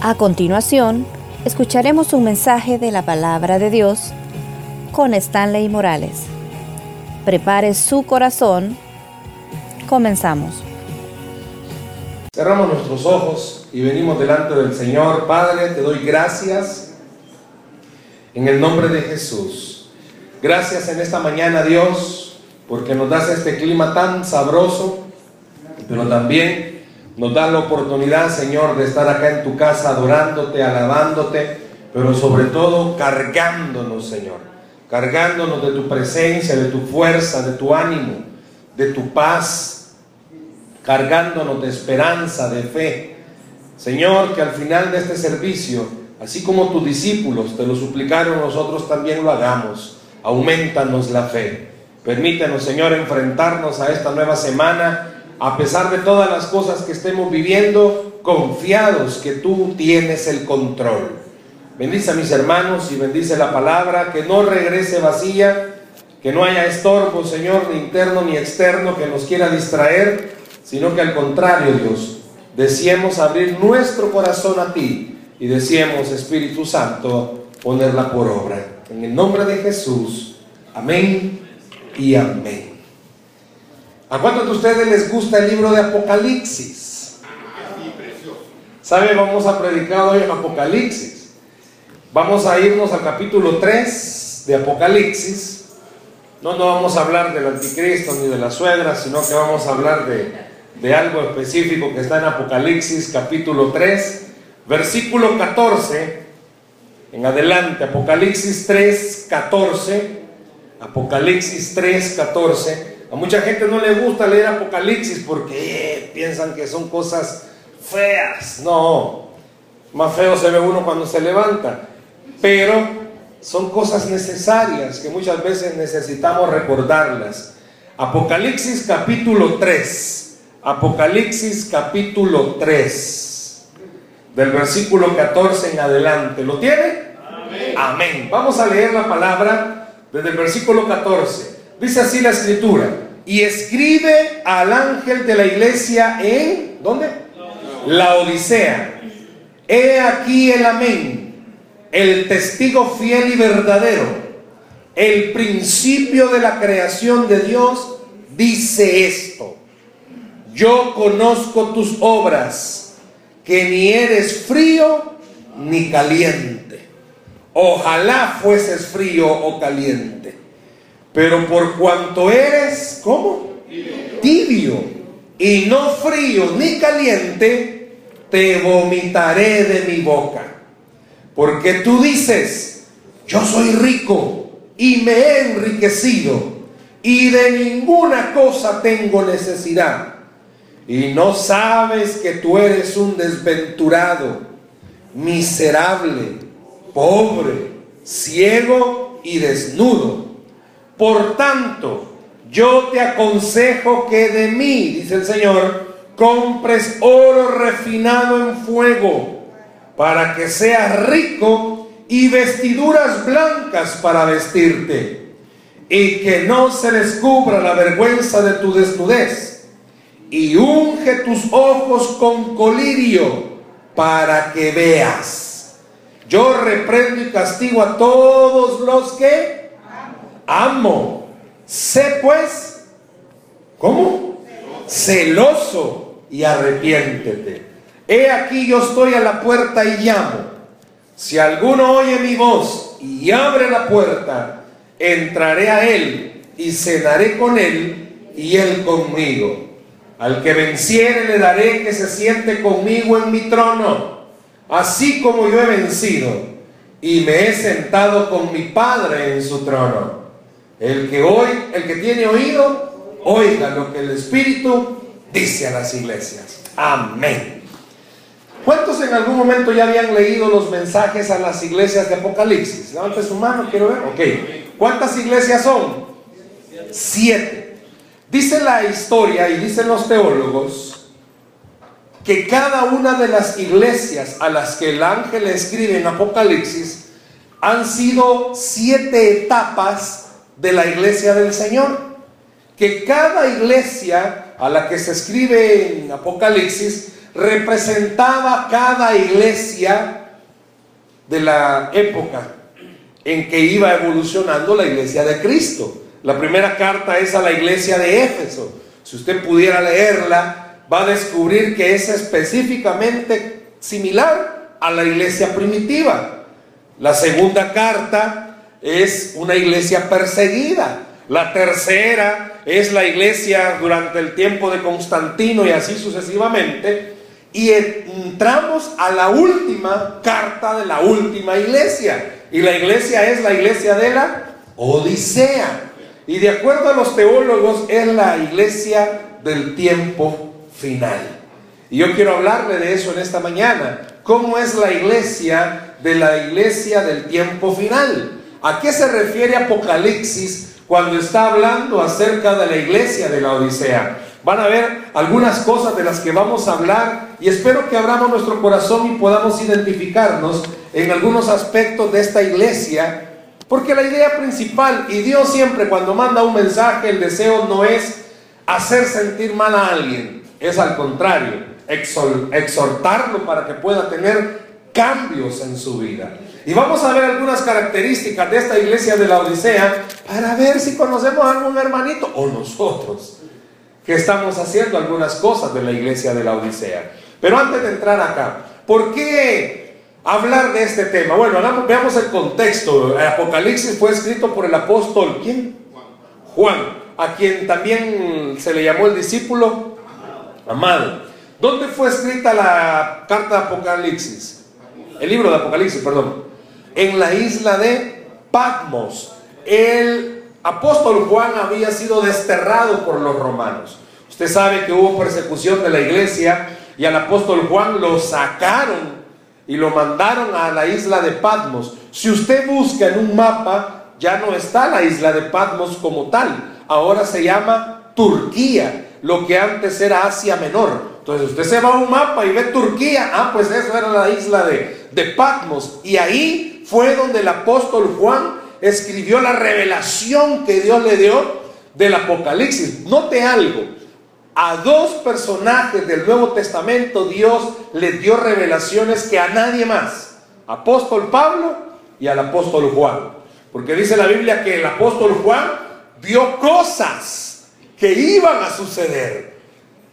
A continuación, escucharemos un mensaje de la palabra de Dios con Stanley Morales. Prepare su corazón. Comenzamos. Cerramos nuestros ojos y venimos delante del Señor. Padre, te doy gracias en el nombre de Jesús. Gracias en esta mañana, Dios, porque nos das este clima tan sabroso, pero también nos da la oportunidad, Señor, de estar acá en tu casa adorándote, alabándote, pero sobre todo cargándonos, Señor. Cargándonos de tu presencia, de tu fuerza, de tu ánimo, de tu paz. Cargándonos de esperanza, de fe. Señor, que al final de este servicio, así como tus discípulos te lo suplicaron, nosotros también lo hagamos. Aumentanos la fe. Permítenos, Señor, enfrentarnos a esta nueva semana a pesar de todas las cosas que estemos viviendo, confiados que tú tienes el control. Bendice a mis hermanos y bendice la palabra, que no regrese vacía, que no haya estorbo, Señor, ni interno ni externo que nos quiera distraer, sino que al contrario, Dios, deseemos abrir nuestro corazón a ti y deseemos, Espíritu Santo, ponerla por obra. En el nombre de Jesús, amén y amén. ¿A cuántos de ustedes les gusta el libro de Apocalipsis? ¿Sabe? Vamos a predicar hoy en Apocalipsis. Vamos a irnos al capítulo 3 de Apocalipsis. No, no vamos a hablar del anticristo ni de la suegra, sino que vamos a hablar de, de algo específico que está en Apocalipsis capítulo 3, versículo 14. En adelante, Apocalipsis 3, 14. Apocalipsis 3, 14. A mucha gente no le gusta leer Apocalipsis porque eh, piensan que son cosas feas. No, más feo se ve uno cuando se levanta. Pero son cosas necesarias que muchas veces necesitamos recordarlas. Apocalipsis capítulo 3. Apocalipsis capítulo 3. Del versículo 14 en adelante. ¿Lo tiene? Amén. Amén. Vamos a leer la palabra desde el versículo 14. Dice así la escritura. Y escribe al ángel de la iglesia en, ¿dónde? La Odisea. He aquí el amén, el testigo fiel y verdadero, el principio de la creación de Dios, dice esto. Yo conozco tus obras, que ni eres frío ni caliente. Ojalá fueses frío o caliente. Pero por cuanto eres, ¿cómo? Tibio. y no frío ni caliente, te vomitaré de mi boca. Porque tú dices, yo soy rico y me he enriquecido y de ninguna cosa tengo necesidad. Y no sabes que tú eres un desventurado, miserable, pobre, ciego y desnudo. Por tanto, yo te aconsejo que de mí, dice el Señor, compres oro refinado en fuego, para que seas rico y vestiduras blancas para vestirte, y que no se descubra la vergüenza de tu desnudez, y unge tus ojos con colirio para que veas. Yo reprendo y castigo a todos los que amo. Sé pues, ¿cómo? Celoso y arrepiéntete. He aquí yo estoy a la puerta y llamo. Si alguno oye mi voz y abre la puerta, entraré a él y cenaré con él y él conmigo. Al que venciere le daré que se siente conmigo en mi trono, así como yo he vencido y me he sentado con mi Padre en su trono. El que hoy, el que tiene oído, oiga lo que el Espíritu dice a las iglesias. Amén. ¿Cuántos en algún momento ya habían leído los mensajes a las iglesias de Apocalipsis? Levante su mano, quiero ver. Ok. ¿Cuántas iglesias son? Siete. Dice la historia y dicen los teólogos que cada una de las iglesias a las que el ángel escribe en Apocalipsis han sido siete etapas de la iglesia del Señor. Que cada iglesia a la que se escribe en Apocalipsis representaba cada iglesia de la época en que iba evolucionando la iglesia de Cristo. La primera carta es a la iglesia de Éfeso. Si usted pudiera leerla, va a descubrir que es específicamente similar a la iglesia primitiva. La segunda carta es una iglesia perseguida. La tercera es la iglesia durante el tiempo de Constantino y así sucesivamente. Y entramos a la última carta de la última iglesia. Y la iglesia es la iglesia de la Odisea. Y de acuerdo a los teólogos es la iglesia del tiempo final. Y yo quiero hablarle de eso en esta mañana. ¿Cómo es la iglesia de la iglesia del tiempo final? ¿A qué se refiere Apocalipsis cuando está hablando acerca de la iglesia de la Odisea? Van a ver algunas cosas de las que vamos a hablar y espero que abramos nuestro corazón y podamos identificarnos en algunos aspectos de esta iglesia, porque la idea principal, y Dios siempre cuando manda un mensaje, el deseo no es hacer sentir mal a alguien, es al contrario, exhortarlo para que pueda tener cambios en su vida. Y vamos a ver algunas características de esta iglesia de la Odisea para ver si conocemos a algún hermanito o nosotros que estamos haciendo algunas cosas de la iglesia de la Odisea. Pero antes de entrar acá, ¿por qué hablar de este tema? Bueno, veamos el contexto. El Apocalipsis fue escrito por el apóstol, ¿quién? Juan a quien también se le llamó el discípulo amado. ¿Dónde fue escrita la carta de Apocalipsis? El libro de Apocalipsis, perdón. En la isla de Patmos. El apóstol Juan había sido desterrado por los romanos. Usted sabe que hubo persecución de la iglesia y al apóstol Juan lo sacaron y lo mandaron a la isla de Patmos. Si usted busca en un mapa, ya no está la isla de Patmos como tal ahora se llama Turquía, lo que antes era Asia Menor. Entonces usted se va a un mapa y ve Turquía, ah, pues eso era la isla de, de Patmos. Y ahí fue donde el apóstol Juan escribió la revelación que Dios le dio del Apocalipsis. Note algo, a dos personajes del Nuevo Testamento Dios le dio revelaciones que a nadie más, apóstol Pablo y al apóstol Juan. Porque dice la Biblia que el apóstol Juan vio cosas que iban a suceder.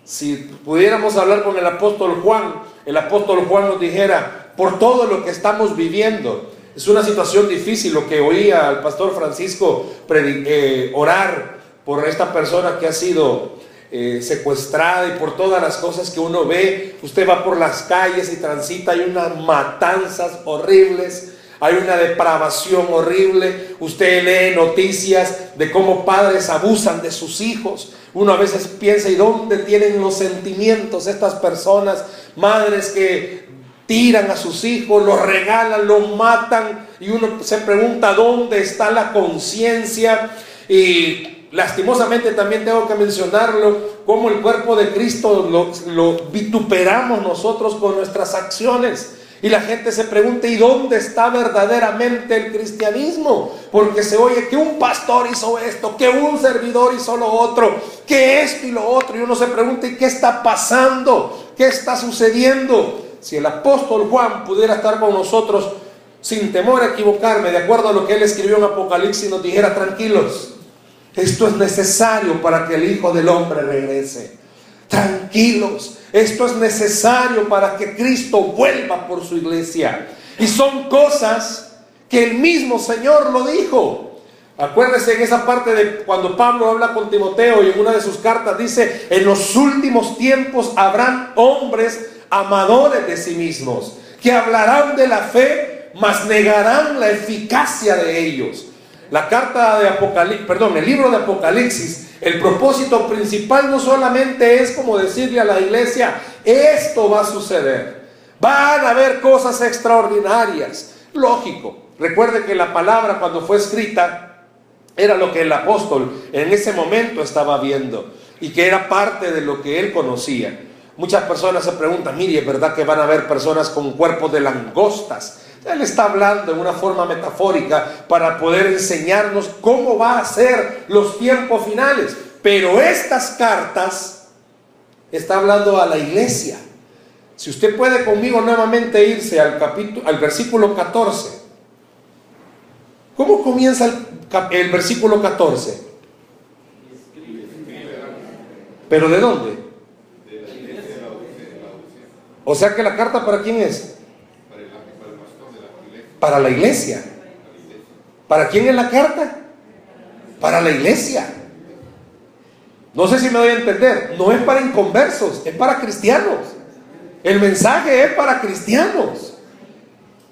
Si pudiéramos hablar con el apóstol Juan, el apóstol Juan nos dijera, por todo lo que estamos viviendo, es una situación difícil lo que oía al pastor Francisco eh, orar por esta persona que ha sido eh, secuestrada y por todas las cosas que uno ve. Usted va por las calles y transita, y unas matanzas horribles hay una depravación horrible. Usted lee noticias de cómo padres abusan de sus hijos. Uno a veces piensa, ¿y dónde tienen los sentimientos estas personas? Madres que tiran a sus hijos, los regalan, los matan. Y uno se pregunta, ¿dónde está la conciencia? Y lastimosamente también tengo que mencionarlo, como el cuerpo de Cristo lo, lo vituperamos nosotros con nuestras acciones. Y la gente se pregunta, ¿y dónde está verdaderamente el cristianismo? Porque se oye que un pastor hizo esto, que un servidor hizo lo otro, que esto y lo otro. Y uno se pregunta, ¿y qué está pasando? ¿Qué está sucediendo? Si el apóstol Juan pudiera estar con nosotros sin temor a equivocarme, de acuerdo a lo que él escribió en Apocalipsis, nos dijera, tranquilos, esto es necesario para que el Hijo del Hombre regrese. Tranquilos, esto es necesario para que Cristo vuelva por su iglesia. Y son cosas que el mismo Señor lo dijo. Acuérdense en esa parte de cuando Pablo habla con Timoteo y en una de sus cartas dice, en los últimos tiempos habrán hombres amadores de sí mismos, que hablarán de la fe, mas negarán la eficacia de ellos. La carta de Apocalipsis, perdón, el libro de Apocalipsis el propósito principal no solamente es como decirle a la iglesia, esto va a suceder. Van a haber cosas extraordinarias. Lógico. Recuerde que la palabra cuando fue escrita era lo que el apóstol en ese momento estaba viendo y que era parte de lo que él conocía. Muchas personas se preguntan, mire, ¿es verdad que van a haber personas con cuerpos de langostas? Él está hablando en una forma metafórica para poder enseñarnos cómo va a ser los tiempos finales. Pero estas cartas está hablando a la iglesia. Si usted puede conmigo nuevamente irse al, capítulo, al versículo 14. ¿Cómo comienza el, el versículo 14? ¿Pero de dónde? O sea que la carta para quién es? Para la iglesia. ¿Para quién es la carta? Para la iglesia. No sé si me doy a entender. No es para inconversos, es para cristianos. El mensaje es para cristianos.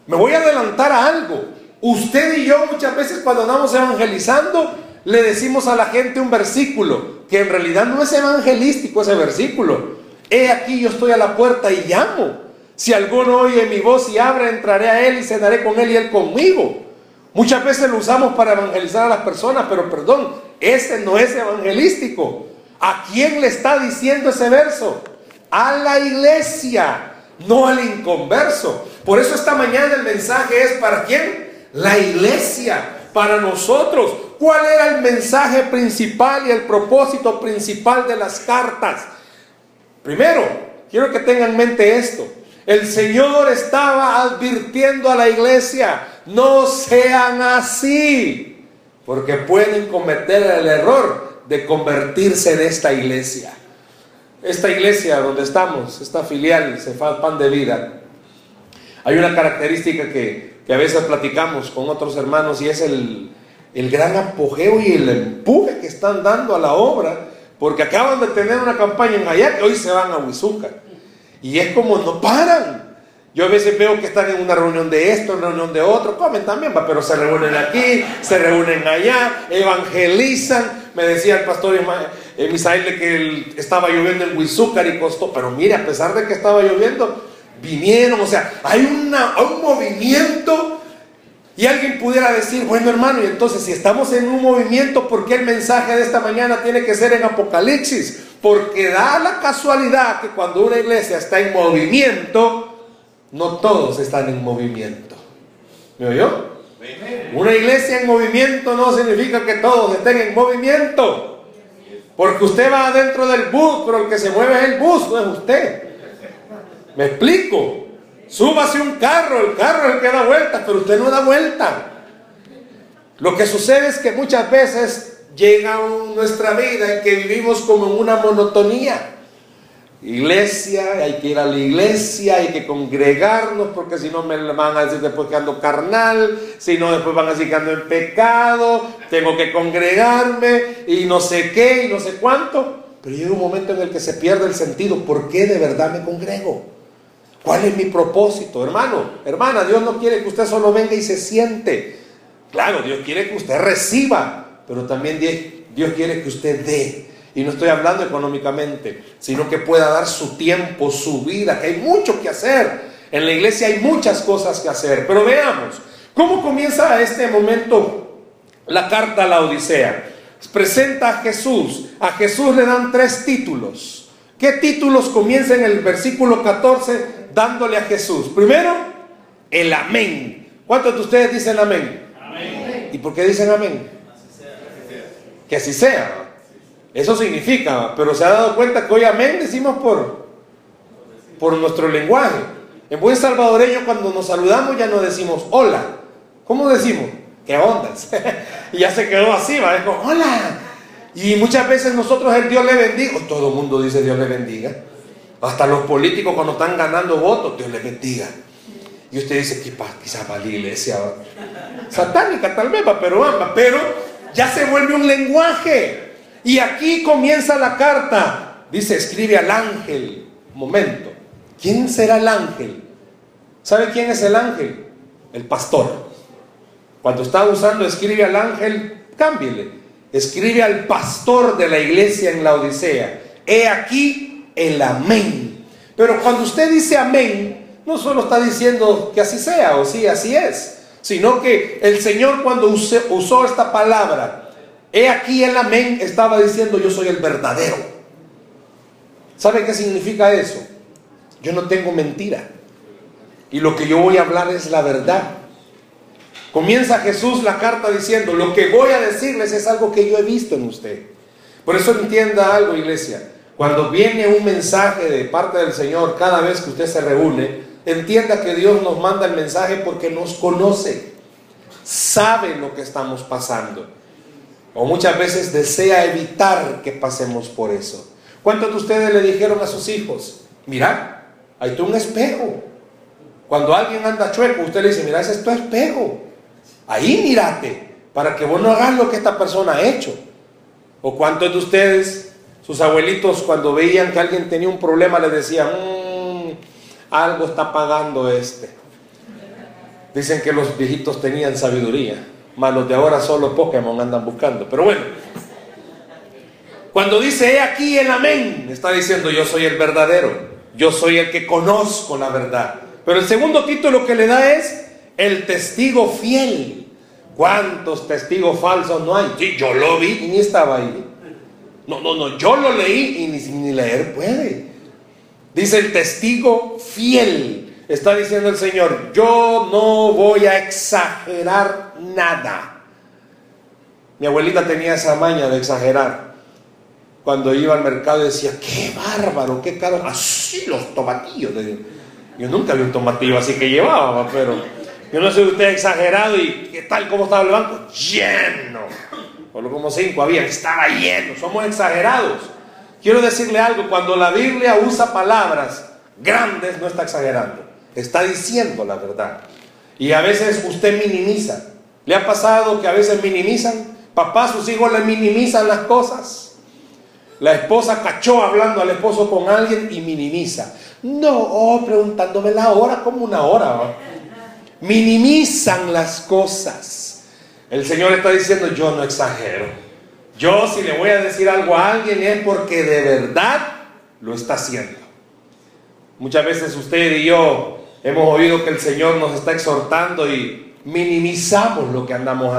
Me voy a adelantar a algo. Usted y yo muchas veces cuando andamos evangelizando le decimos a la gente un versículo que en realidad no es evangelístico ese versículo. He aquí yo estoy a la puerta y llamo. Si alguno oye mi voz y abre, entraré a él y cenaré con él y él conmigo. Muchas veces lo usamos para evangelizar a las personas, pero perdón, ese no es evangelístico. ¿A quién le está diciendo ese verso? A la iglesia, no al inconverso. Por eso esta mañana el mensaje es para quién? La iglesia, para nosotros. ¿Cuál era el mensaje principal y el propósito principal de las cartas? Primero, quiero que tengan en mente esto. El Señor estaba advirtiendo a la iglesia, no sean así, porque pueden cometer el error de convertirse en esta iglesia. Esta iglesia donde estamos, esta filial, Cefal Pan de Vida, hay una característica que, a veces platicamos con otros hermanos y es el, el gran apogeo y el empuje que están dando a la obra, porque acaban de tener una campaña en Hayac hoy se van a Huizuca. Y es como no paran. Yo a veces veo que están en una reunión de esto, una reunión de otro, comen también, pero se reúnen aquí, se reúnen allá, evangelizan. Me decía el pastor eh, Misael que estaba lloviendo en Huizúcar y costó, pero mire, a pesar de que estaba lloviendo, vinieron, o sea, hay, un movimiento y alguien pudiera decir, bueno hermano, y entonces si estamos en un movimiento, ¿por qué el mensaje de esta mañana tiene que ser en Apocalipsis? Porque da la casualidad que cuando una iglesia está en movimiento, no todos están en movimiento. ¿Me oyó? Una iglesia en movimiento no significa que todos estén en movimiento. Porque usted va adentro del bus, pero el que se mueve es el bus, no es usted. ¿Me explico? Súbase un carro, el carro es el que da vueltas, pero usted no da vuelta. Lo que sucede es que muchas veces llega nuestra vida en que vivimos como en una monotonía iglesia, hay que ir a la iglesia, hay que congregarnos, porque si no me van a decir después que ando carnal, si no después van a decir que ando en pecado, tengo que congregarme y no sé qué y no sé cuánto. Pero llega un momento en el que se pierde el sentido, ¿por qué de verdad me congrego? ¿Cuál es mi propósito? Hermano, hermana, Dios no quiere que usted solo venga y se siente. Claro, Dios quiere que usted reciba, pero también Dios quiere que usted dé. Y no estoy hablando económicamente, sino que pueda dar su tiempo, su vida, que hay mucho que hacer. En la iglesia hay muchas cosas que hacer. Pero veamos, ¿cómo comienza este momento la carta a la Odisea? Presenta a Jesús. A Jesús le dan tres títulos. ¿Qué títulos comienzan en el versículo 14 dándole a Jesús? Primero, el amén. ¿Cuántos de ustedes dicen amén? amén. ¿Y por qué dicen amén? Que así sea. Eso significa, pero se ha dado cuenta que hoy amén decimos por, por nuestro lenguaje. En buen salvadoreño cuando nos saludamos ya no decimos hola. ¿Cómo decimos? ¿Qué ondas? y ya se quedó así, va, es como hola. Y muchas veces nosotros el Dios le bendiga, todo el mundo dice Dios le bendiga. Hasta los políticos cuando están ganando votos, Dios le bendiga. Y usted dice, quizás va la iglesia satánica tal vez, pero pero ya se vuelve un lenguaje. Y aquí comienza la carta. Dice, escribe al ángel. Momento. ¿Quién será el ángel? ¿Sabe quién es el ángel? El pastor. Cuando está usando escribe al ángel, cámbiele. Escribe al pastor de la iglesia en la Odisea. He aquí el amén. Pero cuando usted dice amén, no solo está diciendo que así sea o sí, así es, sino que el Señor cuando usó esta palabra He aquí el amén estaba diciendo yo soy el verdadero. ¿Sabe qué significa eso? Yo no tengo mentira. Y lo que yo voy a hablar es la verdad. Comienza Jesús la carta diciendo, lo que voy a decirles es algo que yo he visto en usted. Por eso entienda algo, iglesia. Cuando viene un mensaje de parte del Señor, cada vez que usted se reúne, entienda que Dios nos manda el mensaje porque nos conoce, sabe lo que estamos pasando. O muchas veces desea evitar que pasemos por eso. ¿Cuántos de ustedes le dijeron a sus hijos, mira, hay tú un espejo? Cuando alguien anda chueco, usted le dice, mira, ese es tu espejo. Ahí mírate, para que vos no hagas lo que esta persona ha hecho. ¿O cuántos de ustedes sus abuelitos cuando veían que alguien tenía un problema le decían, mm, algo está pagando este. Dicen que los viejitos tenían sabiduría, más los de ahora solo Pokémon andan buscando. Pero bueno, cuando dice, he aquí el amén, está diciendo yo soy el verdadero, yo soy el que conozco la verdad. Pero el segundo título que le da es el testigo fiel. ¿Cuántos testigos falsos no hay? Sí, yo lo vi y ni estaba ahí. No, no, no, yo lo leí y ni, leer puede. Dice el testigo fiel. Está diciendo el Señor, yo no voy a exagerar nada. Mi abuelita tenía esa maña de exagerar. Cuando iba al mercado decía, qué bárbaro, qué caro. Así los tomatillos. Yo nunca vi un tomatillo así que llevaba, pero yo no sé usted exagerado y qué tal, cómo estaba el banco. Lleno solo como cinco había, estaba lleno, somos exagerados. Quiero decirle algo, cuando la Biblia usa palabras grandes, no está exagerando, está diciendo la verdad. Y a veces usted minimiza. ¿Le ha pasado que a veces minimizan? Papá, sus hijos le minimizan las cosas. La esposa cachó hablando al esposo con alguien y minimiza. No, oh, preguntándome la hora como una hora. Minimizan las cosas. El Señor está diciendo, yo no exagero. Yo si le voy a decir algo a alguien es porque de verdad lo está haciendo. Muchas veces usted y yo hemos oído que el Señor nos está exhortando y minimizamos lo que andamos.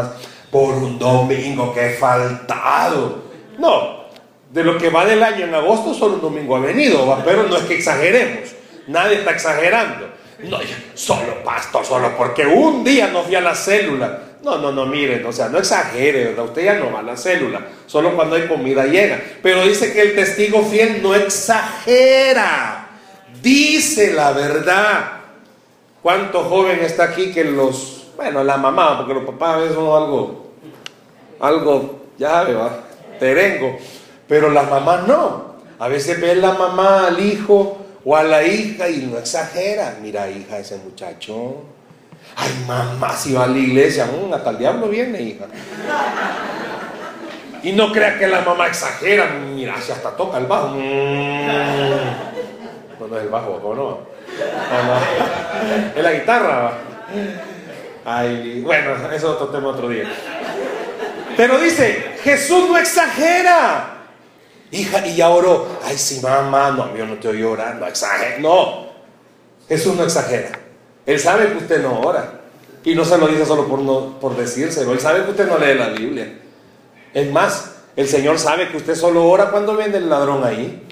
Por un domingo que he faltado. No, de lo que va del año en agosto solo un domingo ha venido, pero no es que exageremos. Nadie está exagerando. No, solo pasto, solo porque un día no fui a la célula. No, no, no, miren, o sea, no exagere, ¿verdad? Usted ya no va a la célula, solo cuando hay comida llega. Pero dice que el testigo fiel no exagera, dice la verdad. ¿Cuánto joven está aquí que los, bueno, la mamá, porque los papás a veces son algo, algo, ya va, terengo, pero las mamás no. A veces ven la mamá al hijo o a la hija y no exagera. Mira, hija, ese muchacho Ay, mamá, si va a la iglesia, mm, hasta el diablo viene, hija. Y no crea que la mamá exagera, mira, si hasta toca el bajo. Mm. No, es el bajo, ¿cómo no? Es la guitarra. Ay, bueno, eso es otro tema otro día. Pero dice, Jesús no exagera. Hija, y ya oró. Ay, sí, mamá, no, yo no estoy llorando, exagera. No, Jesús no exagera. Él sabe que usted no ora. Y no se lo dice solo por, no, por decírselo. Él sabe que usted no lee la Biblia. Es más, el Señor sabe que usted solo ora cuando viene el ladrón ahí.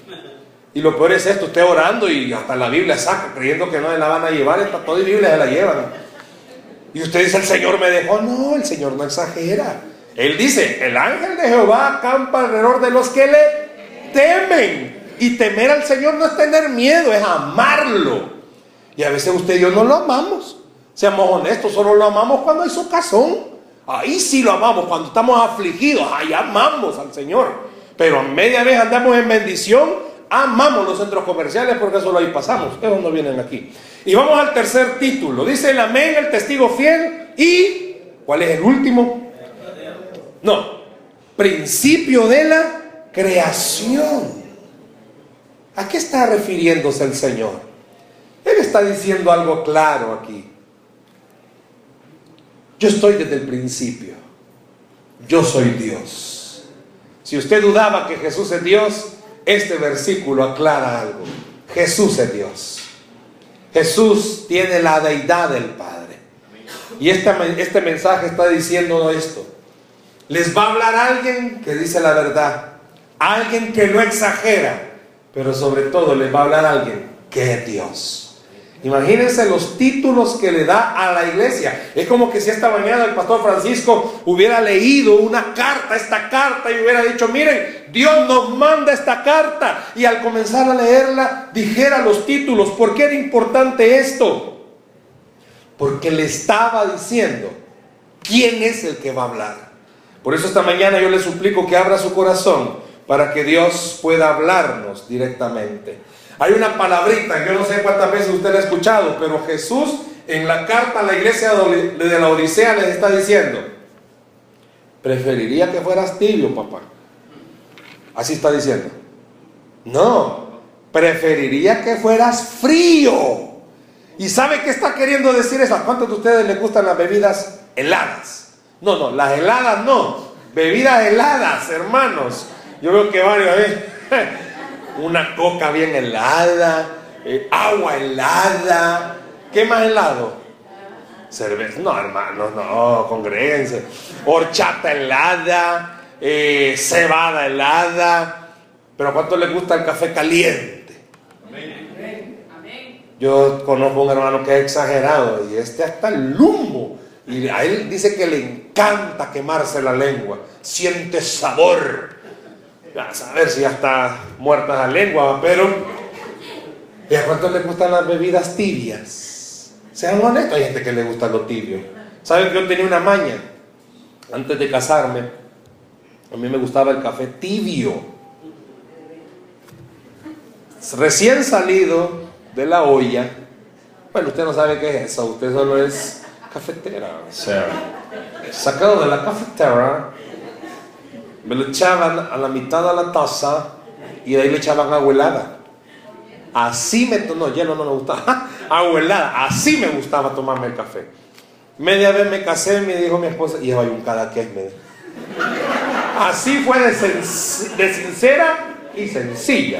Y lo peor es esto, usted orando y hasta la Biblia saca, creyendo que no se la van a llevar, está toda la Biblia se la llevan. Y usted dice, el Señor me dejó. No, el Señor no exagera. Él dice, el ángel de Jehová acampa alrededor de los que le temen. Y temer al Señor no es tener miedo, es amarlo. Y a veces usted y yo no lo amamos. Seamos honestos, solo lo amamos cuando hay socazón. Ahí sí lo amamos, cuando estamos afligidos, ahí amamos al Señor. Pero a media vez andamos en bendición, amamos los centros comerciales porque solo ahí pasamos. Esos no vienen aquí. Y vamos al tercer título. Dice el amén, el testigo fiel y... ¿Cuál es el último? No, principio de la creación. ¿A qué está refiriéndose el Señor? Él está diciendo algo claro aquí. Yo estoy desde el principio. Yo soy Dios. Si usted dudaba que Jesús es Dios, este versículo aclara algo. Jesús es Dios. Jesús tiene la deidad del Padre. Y este, este mensaje está diciendo esto. Les va a hablar alguien que dice la verdad. Alguien que no exagera. Pero sobre todo les va a hablar alguien que es Dios Imagínense los títulos que le da a la iglesia. Es como que si esta mañana el pastor Francisco hubiera leído una carta, esta carta, y hubiera dicho, miren, Dios nos manda esta carta. Y al comenzar a leerla, dijera los títulos. ¿Por qué era importante esto? Porque le estaba diciendo quién es el que va a hablar. Por eso esta mañana yo le suplico que abra su corazón para que Dios pueda hablarnos directamente. Hay una palabrita, yo no sé cuántas veces usted la ha escuchado, pero Jesús en la carta a la iglesia de la Odisea les está diciendo, preferiría que fueras tibio, papá. Así está diciendo. No, preferiría que fueras frío. ¿Y sabe qué está queriendo decir eso? ¿A cuántos de ustedes les gustan las bebidas heladas? No, no, las heladas no. Bebidas heladas, hermanos. Yo veo que varios, ¿eh? una coca bien helada, eh, agua helada. ¿Qué más helado? Cerveza. No, hermano, no, congréguense. Horchata helada, eh, cebada helada. Pero ¿a cuánto le gusta el café caliente? Yo conozco un hermano que es exagerado y este hasta el humo. Y a él dice que le encanta quemarse la lengua. Siente sabor a saber si ya está muerta la lengua, pero ¿y a cuánto le gustan las bebidas tibias? Sean honestos, hay gente que le gusta lo tibio. ¿Saben que yo tenía una maña? Antes de casarme, a mí me gustaba el café tibio. Recién salido de la olla. Bueno, usted no sabe qué es eso, usted solo es cafetera. O sea, sacado de la cafetera, me lo echaban a la mitad de la taza y de ahí le echaban agua helada. Así me, no, lleno no me gustaba, agua helada, así me gustaba tomarme el café. Media vez me casé, me dijo mi esposa, y hay un cada que me Así fue de, de, sincera y sencilla.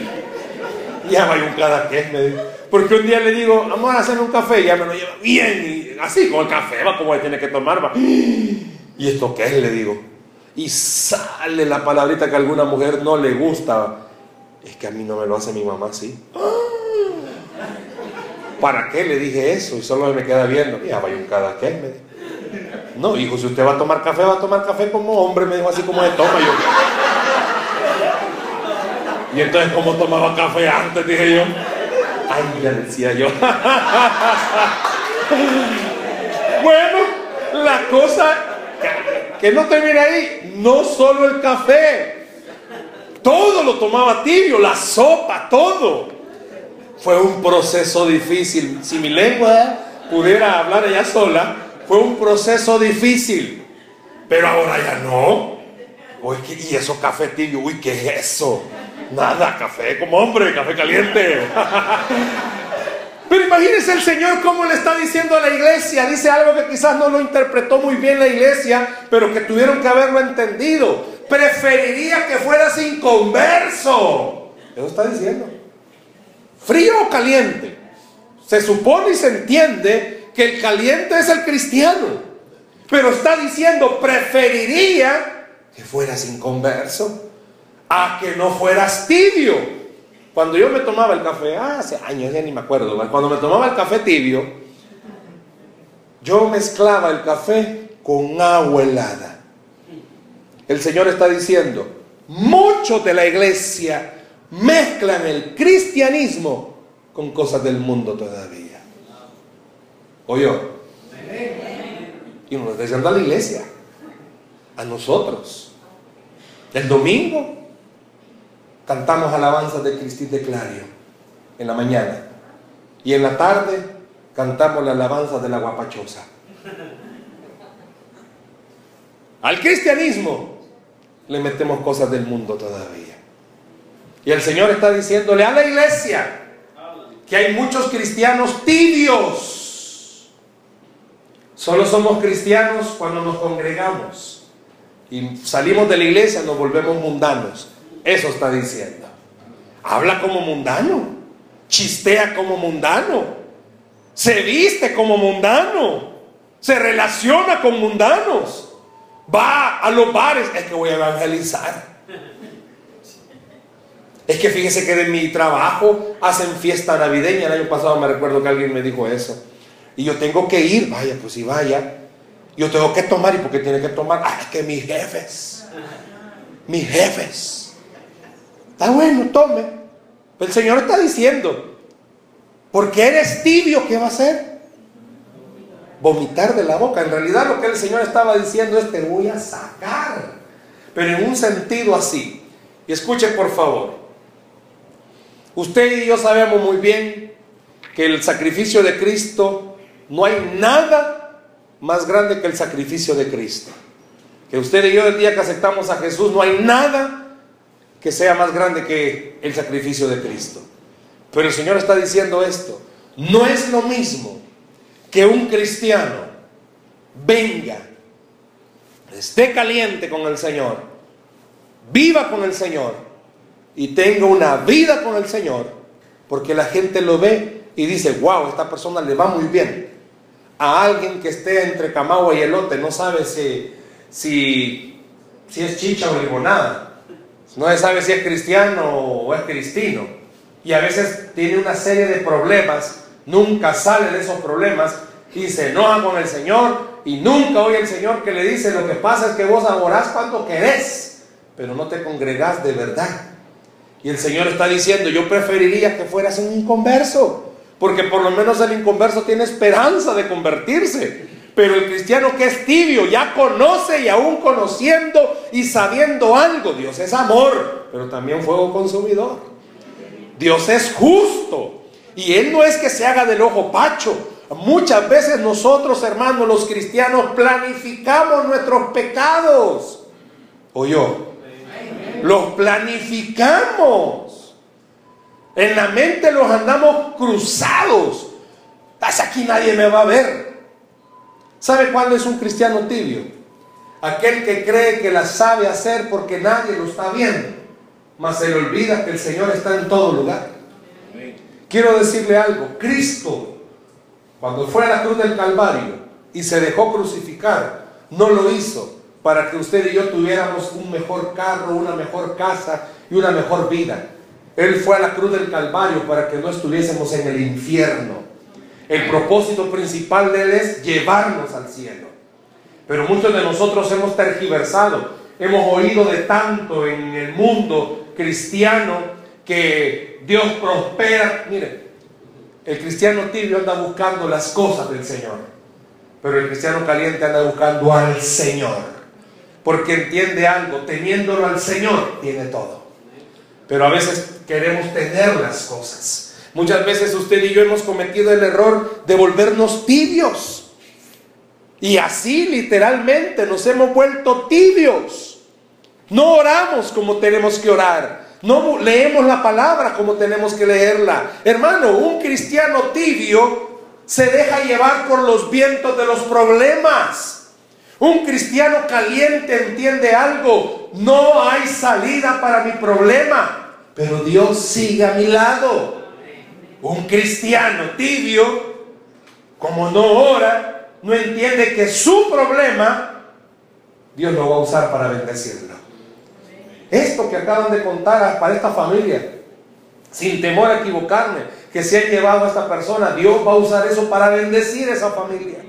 Y hay un cada que me dijo. Porque un día le digo, vamos a hacer un café, y ya me lo lleva bien, y así como el café, va como tiene que tomar, va. ¿Y esto qué es? Le digo y sale la palabrita que a alguna mujer no le gusta. Es que a mí no me lo hace mi mamá así. ¿Para qué le dije eso? Y solo me queda viendo. Ya vaya un cada qué. Me no, hijo, si usted va a tomar café, va a tomar café como hombre, me dijo así como de toma. Yo. Y entonces, ¿cómo tomaba café antes? Dije yo. Ay, decía yo. bueno, la cosa que no termine ahí, no solo el café, todo lo tomaba tibio, la sopa, todo. Fue un proceso difícil. Si mi lengua pudiera hablar ella sola, fue un proceso difícil. Pero ahora ya no. y eso café tibio, uy, ¿qué es eso? Nada, café como hombre, café caliente. Pero imagínense el Señor cómo le está diciendo a la iglesia. Dice algo que quizás no lo interpretó muy bien la iglesia, pero que tuvieron que haberlo entendido. Preferiría que fueras inconverso. Eso está diciendo. Frío o caliente. Se supone y se entiende que el caliente es el cristiano. Pero está diciendo, preferiría que fueras inconverso a que no fueras tibio. Cuando yo me tomaba el café, ah, hace años, ya ni me acuerdo, cuando me tomaba el café tibio, yo mezclaba el café con agua helada. El Señor está diciendo, muchos de la iglesia mezclan el cristianismo con cosas del mundo todavía. yo? Y nos está diciendo a la iglesia, a nosotros. El domingo cantamos alabanzas de Cristín de Clario en la mañana. Y en la tarde cantamos la alabanza de la guapachosa. Al cristianismo le metemos cosas del mundo todavía. Y el Señor está diciéndole a la iglesia que hay muchos cristianos tibios. Solo somos cristianos cuando nos congregamos. Y salimos de la iglesia, nos volvemos mundanos. Eso está diciendo. Habla como mundano, chistea como mundano, se viste como mundano, se relaciona con mundanos, va a los bares, es que voy a evangelizar. Es que fíjese que de mi trabajo hacen fiesta navideña. El año pasado me recuerdo que alguien me dijo eso. Y yo tengo que ir. Vaya, pues si vaya. Yo tengo que tomar. ¿Y por qué tiene que tomar? Ah, es que mis jefes. Mis jefes. Está bueno, tome. el Señor está diciendo. Porque eres tibio, ¿qué va a hacer? Vomitar de la boca. En realidad lo que el Señor estaba diciendo es te voy a sacar. Pero en un sentido así. Y escuche por favor. Usted y yo sabemos muy bien que el sacrificio de Cristo, no hay nada más grande que el sacrificio de Cristo. Que usted y yo el día que aceptamos a Jesús, no hay nada que sea más grande que el sacrificio de Cristo. Pero el Señor está diciendo esto. No es lo mismo que un cristiano venga, esté caliente con el Señor, viva con el Señor y tenga una vida con el Señor, porque la gente lo ve y dice, wow, esta persona le va muy bien. A alguien que esté entre Camagua y Elote, no sabe si, si, si es chicha o limonada. No sabe si es cristiano o es cristino. Y a veces tiene una serie de problemas, nunca sale de esos problemas y se enoja con el Señor y nunca oye el Señor que le dice, lo que pasa es que vos adorás cuando querés, pero no te congregás de verdad. Y el Señor está diciendo, yo preferiría que fueras un inconverso, porque por lo menos el inconverso tiene esperanza de convertirse. Pero el cristiano que es tibio ya conoce y aún conociendo y sabiendo algo, Dios es amor, pero también fuego consumidor. Dios es justo y Él no es que se haga del ojo pacho. Muchas veces nosotros, hermanos, los cristianos, planificamos nuestros pecados. ¿O yo? los planificamos. En la mente los andamos cruzados. Hasta aquí nadie me va a ver. ¿Sabe cuándo es un cristiano tibio? Aquel que cree que la sabe hacer porque nadie lo está viendo. Mas se le olvida que el Señor está en todo lugar. Quiero decirle algo. Cristo, cuando fue a la cruz del Calvario y se dejó crucificar, no lo hizo para que usted y yo tuviéramos un mejor carro, una mejor casa y una mejor vida. Él fue a la cruz del Calvario para que no estuviésemos en el infierno. El propósito principal de Él es llevarnos al cielo. Pero muchos de nosotros hemos tergiversado, hemos oído de tanto en el mundo cristiano que Dios prospera. Mire, el cristiano tibio anda buscando las cosas del Señor, pero el cristiano caliente anda buscando al Señor porque entiende algo, teniéndolo al Señor, tiene todo. Pero a veces queremos tener las cosas. Muchas veces usted y yo hemos cometido el error de volvernos tibios. Y así literalmente nos hemos vuelto tibios. No oramos como tenemos que orar. No leemos la palabra como tenemos que leerla. Hermano, un cristiano tibio se deja llevar por los vientos de los problemas. Un cristiano caliente entiende algo. No hay salida para mi problema, pero Dios sigue a mi lado. Un cristiano tibio, como no ora, no entiende que su problema Dios lo va a usar para bendecirlo. Esto que acaban de contar para esta familia, sin temor a equivocarme, que se ha llevado a esta persona, Dios va a usar eso para bendecir a esa familia.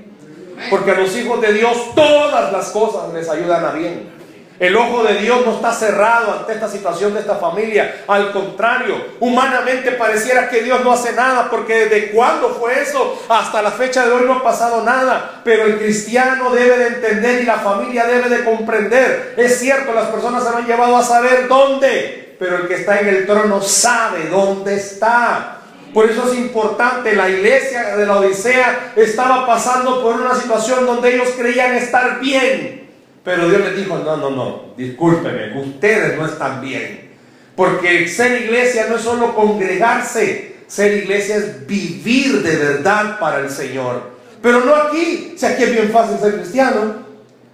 Porque a los hijos de Dios todas las cosas les ayudan a bien. El ojo de Dios no está cerrado ante esta situación de esta familia. Al contrario, humanamente pareciera que Dios no hace nada, porque desde cuándo fue eso hasta la fecha de hoy no ha pasado nada. Pero el cristiano debe de entender y la familia debe de comprender. Es cierto, las personas se han llevado a saber dónde, pero el que está en el trono sabe dónde está. Por eso es importante, la iglesia de la Odisea estaba pasando por una situación donde ellos creían estar bien. Pero Dios les dijo, no, no, no, discúlpeme, ustedes no están bien. Porque ser iglesia no es solo congregarse, ser iglesia es vivir de verdad para el Señor. Pero no aquí, si aquí es bien fácil ser cristiano.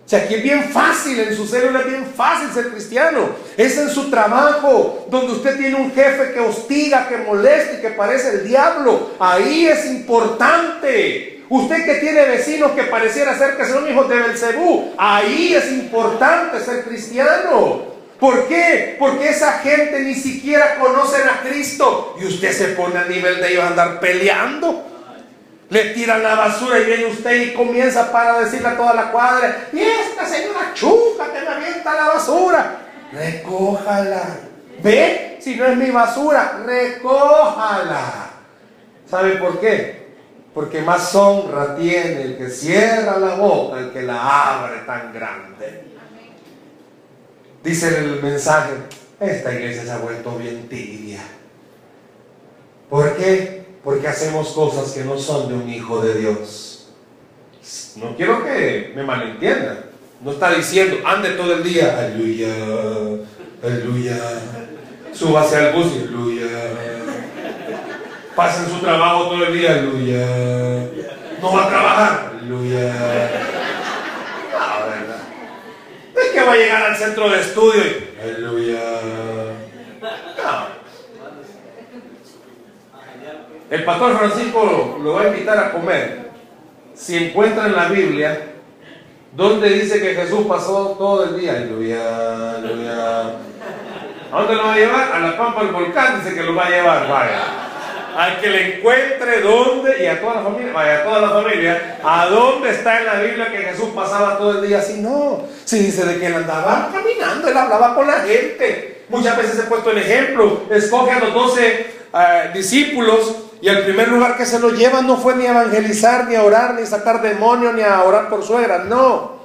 Sea, aquí es bien fácil, en su célula es bien fácil ser cristiano. Es en su trabajo, donde usted tiene un jefe que hostiga, que molesta y que parece el diablo. Ahí es importante. Usted que tiene vecinos que pareciera ser que son hijos de Belcebú, ahí es importante ser cristiano. ¿Por qué? Porque esa gente ni siquiera conocen a Cristo y usted se pone a nivel de ellos a andar peleando. Le tiran la basura y viene usted y comienza para decirle a toda la cuadra, y esta señora chuca que me avienta la basura, recójala. ¿Ve? Si no es mi basura, recójala. ¿Sabe por qué? Porque más honra tiene el que cierra la boca, el que la abre tan grande. Dice el mensaje, esta iglesia se ha vuelto bien tibia. ¿Por qué? Porque hacemos cosas que no son de un hijo de Dios. No quiero que me malentiendan. No está diciendo, ande todo el día, aleluya, aleluya. Hacia el bus, aleluya. Pasen su trabajo todo el día, aleluya. No va a trabajar, aleluya. No, ¿verdad? Es que va a llegar al centro de estudio y, aleluya. El pastor Francisco lo va a invitar a comer. Si encuentra en la Biblia donde dice que Jesús pasó todo el día, aleluya, aleluya. ¿A dónde lo va a llevar? A la pampa del volcán, dice que lo va a llevar, vaya. Al que le encuentre dónde, y a toda la familia, vaya, a toda la familia, a dónde está en la Biblia que Jesús pasaba todo el día así. No, si dice de que él andaba caminando, él hablaba con la gente. Muchas veces he puesto el ejemplo, escoge a los doce eh, discípulos y el primer lugar que se lo lleva no fue ni a evangelizar, ni a orar, ni a sacar demonios, ni a orar por suegra, no.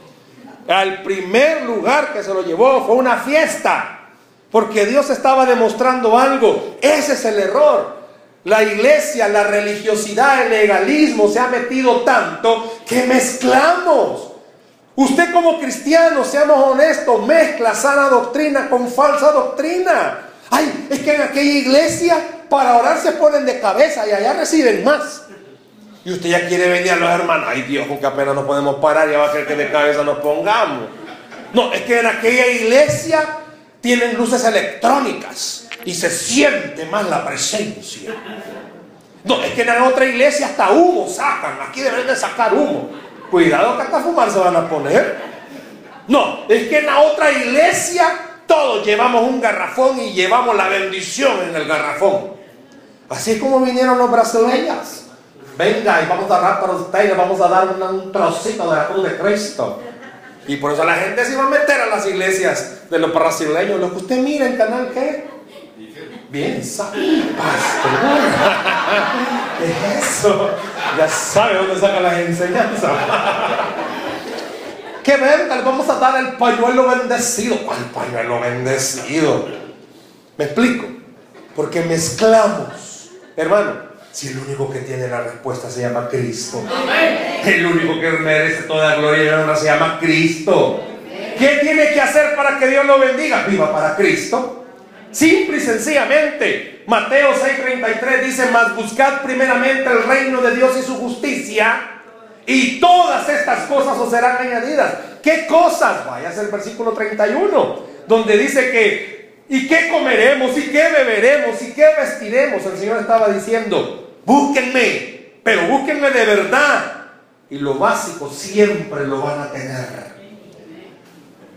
Al primer lugar que se lo llevó fue una fiesta. Porque Dios estaba demostrando algo. Ese es el error. La iglesia, la religiosidad, el legalismo se ha metido tanto que mezclamos. Usted como cristiano, seamos honestos, mezcla sana doctrina con falsa doctrina. Ay, es que en aquella iglesia para orar se ponen de cabeza y allá reciben más. Y usted ya quiere venir a los hermanos. Ay Dios, porque apenas nos podemos parar, ya va a querer que de cabeza nos pongamos. No, es que en aquella iglesia tienen luces electrónicas y se siente más la presencia. No, es que en la otra iglesia hasta humo sacan. Aquí deben de sacar humo. Cuidado que hasta fumar se van a poner. No, es que en la otra iglesia todos llevamos un garrafón y llevamos la bendición en el garrafón. Así es como vinieron los brasileños. Venga y vamos a dar para usted y le vamos a dar un trocito de la cruz de Cristo. Y por eso la gente se iba a meter a las iglesias de los brasileños. Lo que usted mira en canal, ¿qué? Bien, pastor. ¿Qué es eso? Ya sabe dónde saca las enseñanzas. ¿Qué verga? Le vamos a dar el pañuelo bendecido. ¿Cuál pañuelo bendecido? ¿Me explico? Porque mezclamos. Hermano, si el único que tiene la respuesta se llama Cristo. El único que merece toda gloria y honra se llama Cristo. ¿Qué tiene que hacer para que Dios lo bendiga? Viva para Cristo. Simple y sencillamente. Mateo 6:33 dice, mas buscad primeramente el reino de Dios y su justicia y todas estas cosas os serán añadidas. ¿Qué cosas? Vaya el versículo 31, donde dice que, ¿y qué comeremos? ¿Y qué beberemos? ¿Y qué vestiremos? El Señor estaba diciendo, búsquenme, pero búsquenme de verdad. Y lo básico siempre lo van a tener.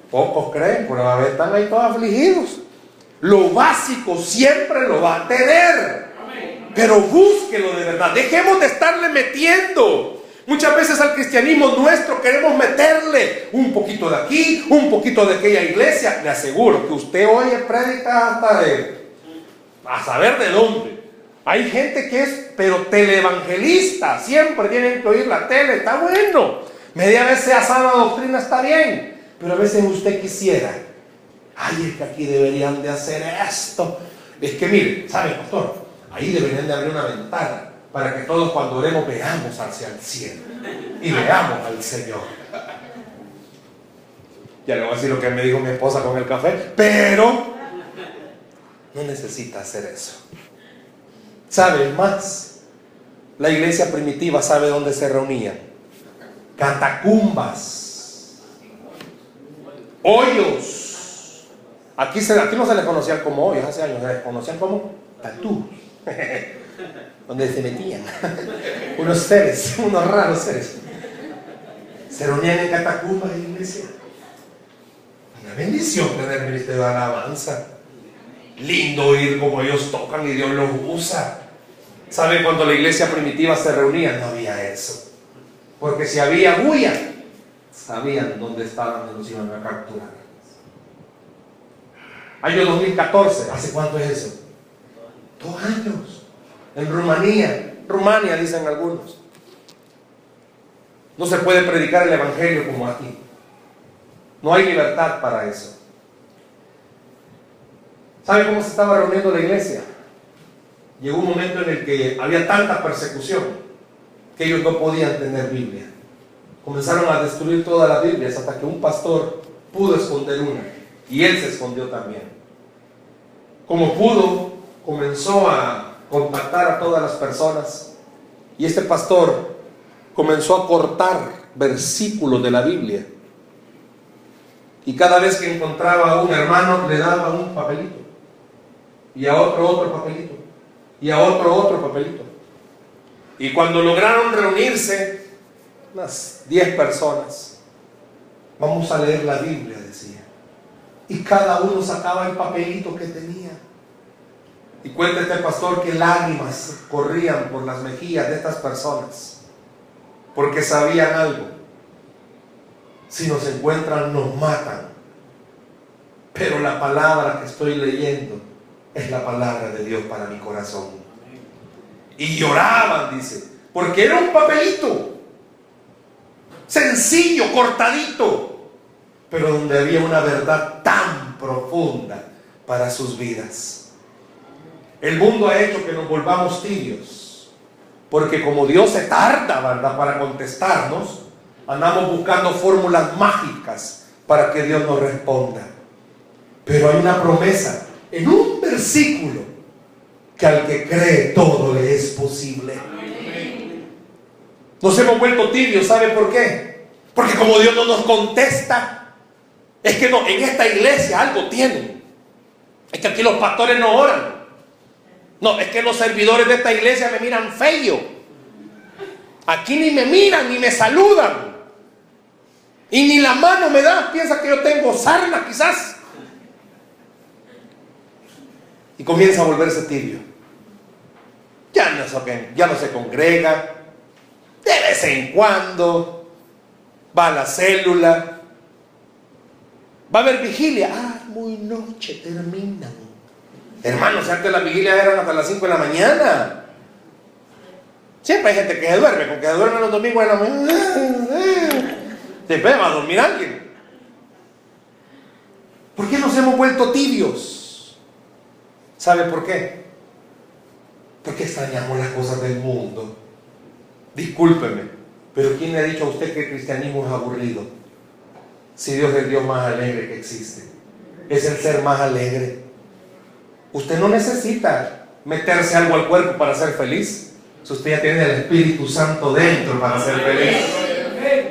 Pocos creen, pero a ver, están ahí todos afligidos. Lo básico siempre lo va a tener. Pero búsquelo de verdad. Dejemos de estarle metiendo. Muchas veces al cristianismo nuestro queremos meterle un poquito de aquí, un poquito de aquella iglesia. Le aseguro que usted oye predica hasta de a saber de dónde. Hay gente que es, pero televangelista, siempre tienen que oír la tele, está bueno. Media vez sea sana doctrina, está bien. Pero a veces usted quisiera, ay, es que aquí deberían de hacer esto. Es que mire, ¿sabe, pastor? Ahí deberían de abrir una ventana para que todos cuando oremos veamos hacia el cielo y veamos al Señor. Ya le voy a decir lo que me dijo mi esposa con el café, pero no necesita hacer eso. ¿Sabe más? La iglesia primitiva sabe dónde se reunían. Catacumbas. Hoyos. Aquí, se, aquí no se les conocían como hoyos, hace años se les conocían como tatú. donde se metían unos seres, unos raros seres. Se reunían en catacumbas de iglesia. bendición tener ministerio de alabanza. Lindo oír como ellos tocan y Dios los usa. ¿Sabe cuando la iglesia primitiva se reunía? No había eso. Porque si había bulla, sabían dónde estaban y los iban a capturar. Año 2014, ¿hace cuánto es eso? Dos años. En Rumanía, Rumania dicen algunos. No se puede predicar el Evangelio como aquí. No hay libertad para eso. ¿Sabe cómo se estaba reuniendo la iglesia? Llegó un momento en el que había tanta persecución que ellos no podían tener Biblia. Comenzaron a destruir todas las Biblias hasta que un pastor pudo esconder una y él se escondió también. Como pudo, comenzó a contactar a todas las personas y este pastor comenzó a cortar versículos de la Biblia. Y cada vez que encontraba a un hermano le daba un papelito. Y a otro otro papelito. Y a otro otro papelito. Y cuando lograron reunirse, unas 10 personas, vamos a leer la Biblia, decía. Y cada uno sacaba el papelito que tenía. Y cuenta pastor que lágrimas corrían por las mejillas de estas personas porque sabían algo. Si nos encuentran, nos matan. Pero la palabra que estoy leyendo es la palabra de Dios para mi corazón. Y lloraban, dice, porque era un papelito, sencillo, cortadito, pero donde había una verdad tan profunda para sus vidas. El mundo ha hecho que nos volvamos tibios porque como Dios se tarda, para contestarnos, andamos buscando fórmulas mágicas para que Dios nos responda. Pero hay una promesa en un versículo que al que cree todo le es posible. Nos hemos vuelto tibios, ¿sabe por qué? Porque como Dios no nos contesta, es que no, en esta iglesia algo tienen. Es que aquí los pastores no oran. No, es que los servidores de esta iglesia me miran feo. Aquí ni me miran ni me saludan. Y ni la mano me da. Piensa que yo tengo sarna quizás. Y comienza a volverse tibio. Ya no, ya no se congrega. De vez en cuando va a la célula. Va a haber vigilia. Ah, muy noche terminan. Hermanos, antes la vigilia eran hasta las 5 de la mañana. Siempre hay gente que se duerme, porque se duerme los domingos de la mañana. Siempre va a dormir alguien. ¿Por qué nos hemos vuelto tibios? ¿Sabe por qué? Porque extrañamos las cosas del mundo. Discúlpeme, pero ¿quién le ha dicho a usted que el cristianismo es aburrido? Si Dios es el Dios más alegre que existe. Es el ser más alegre. Usted no necesita meterse algo al cuerpo para ser feliz. Si usted ya tiene el Espíritu Santo dentro para ser feliz.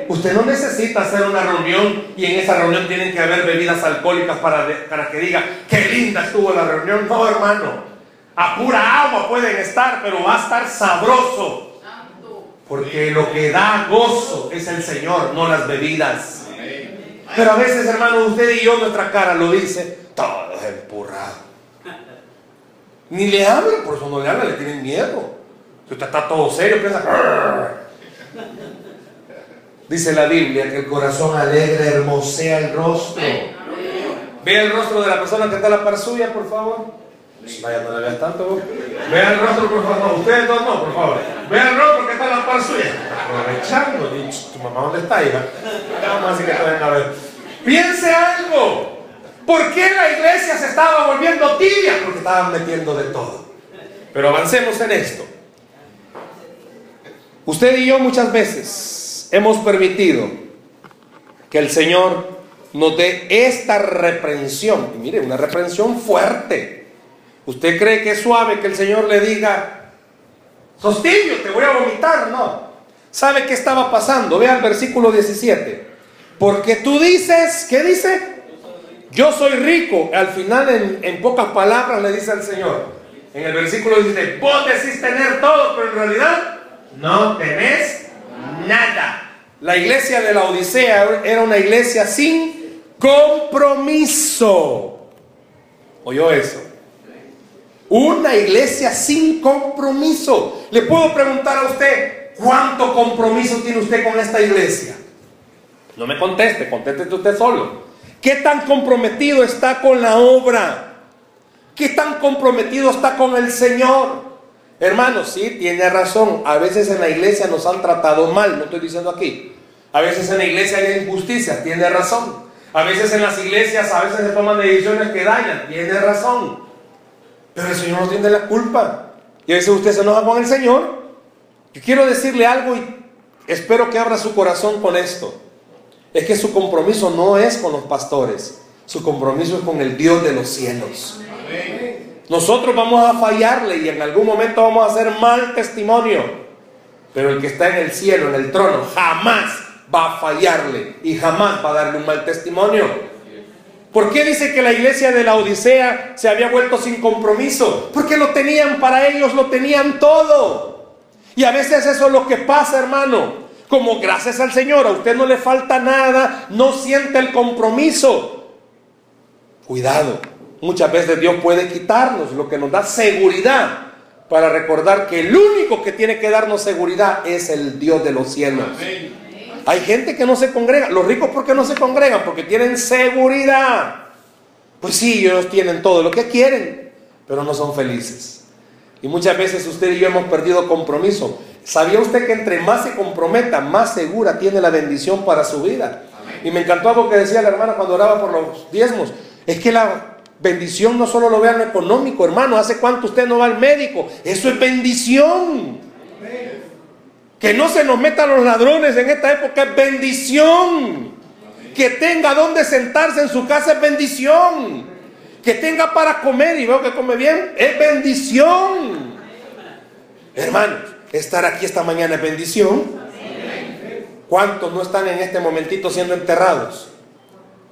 Usted no necesita hacer una reunión y en esa reunión tienen que haber bebidas alcohólicas para, para que diga, qué linda estuvo la reunión. No, hermano. A pura agua pueden estar, pero va a estar sabroso. Porque lo que da gozo es el Señor, no las bebidas. Pero a veces, hermano, usted y yo, nuestra cara lo dice, todo es empurrado. Ni le hablan, por eso no le hablan, le tienen miedo. Si usted está todo serio, piensa. Dice la Biblia que el corazón alegre hermosea el rostro. Vea el rostro de la persona que está a la par suya, por favor. Vaya, no le veas tanto. Vea el rostro, por favor. ustedes dos no, por favor. Vea el rostro que está a la par suya. Aprovechando. ¿Tu mamá dónde está, hija? Vamos a que te venga a ver. Piense algo. ¿Por qué la iglesia se estaba volviendo tibia? Porque estaban metiendo de todo. Pero avancemos en esto. Usted y yo muchas veces hemos permitido que el Señor nos dé esta reprensión. Y mire, una reprensión fuerte. ¿Usted cree que es suave que el Señor le diga, sos te voy a vomitar? No. ¿Sabe qué estaba pasando? Vea el versículo 17. Porque tú dices, ¿qué dice? Yo soy rico. Al final, en, pocas palabras, le dice al Señor. En el versículo dice, vos decís tener todo, pero en realidad no tenés nada. La iglesia de la Odisea era una iglesia sin compromiso. ¿Oyó eso? Una iglesia sin compromiso. Le puedo preguntar a usted, ¿cuánto compromiso tiene usted con esta iglesia? No me conteste, conteste usted solo. ¿Qué tan comprometido está con la obra? ¿Qué tan comprometido está con el Señor? Hermanos, sí, tiene razón. A veces en la iglesia nos han tratado mal, no estoy diciendo aquí. A veces en la iglesia hay injusticias, tiene razón. A veces en las iglesias, a veces se toman decisiones que dañan, tiene razón. Pero el Señor no tiene la culpa. Y a veces usted se enoja con el Señor. Yo quiero decirle algo y espero que abra su corazón con esto. Es que su compromiso no es con los pastores, su compromiso es con el Dios de los cielos. Nosotros vamos a fallarle y en algún momento vamos a hacer mal testimonio. Pero el que está en el cielo, en el trono, jamás va a fallarle y jamás va a darle un mal testimonio. ¿Por qué dice que la iglesia de la Odisea se había vuelto sin compromiso? Porque lo tenían para ellos, lo tenían todo. Y a veces eso es lo que pasa, hermano. Como gracias al Señor, a usted no le falta nada, no siente el compromiso. Cuidado, muchas veces Dios puede quitarnos lo que nos da seguridad para recordar que el único que tiene que darnos seguridad es el Dios de los cielos. Hay gente que no se congrega. Los ricos, ¿por qué no se congregan? Porque tienen seguridad. Pues sí, ellos tienen todo lo que quieren, pero no son felices. Y muchas veces usted y yo hemos perdido compromiso. ¿Sabía usted que entre más se comprometa, más segura tiene la bendición para su vida? Y me encantó algo que decía la hermana cuando oraba por los diezmos. Es que la bendición no solo lo vea en lo económico, hermano. ¿Hace cuánto usted no va al médico? Eso es bendición. Que no se nos metan los ladrones en esta época es bendición. Que tenga donde sentarse en su casa es bendición. Que tenga para comer y veo que come bien es bendición. Hermanos, estar aquí esta mañana es bendición. ¿Cuántos no están en este momentito siendo enterrados?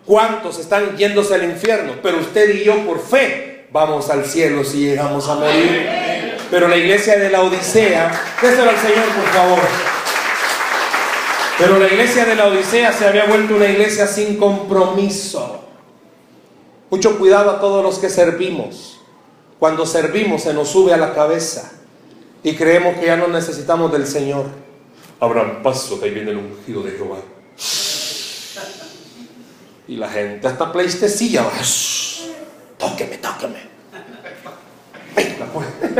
¿Cuántos están yéndose al infierno? Pero usted y yo por fe vamos al cielo si llegamos a morir. Pero la iglesia de la Odisea, déselo al Señor por favor. Pero la iglesia de la Odisea se había vuelto una iglesia sin compromiso. Mucho cuidado a todos los que servimos. Cuando servimos se nos sube a la cabeza y creemos que ya no necesitamos del Señor. Abran paso, que ahí viene el ungido de Jehová. Y la gente hasta pleistecilla va. Tóqueme, tóqueme. Pues.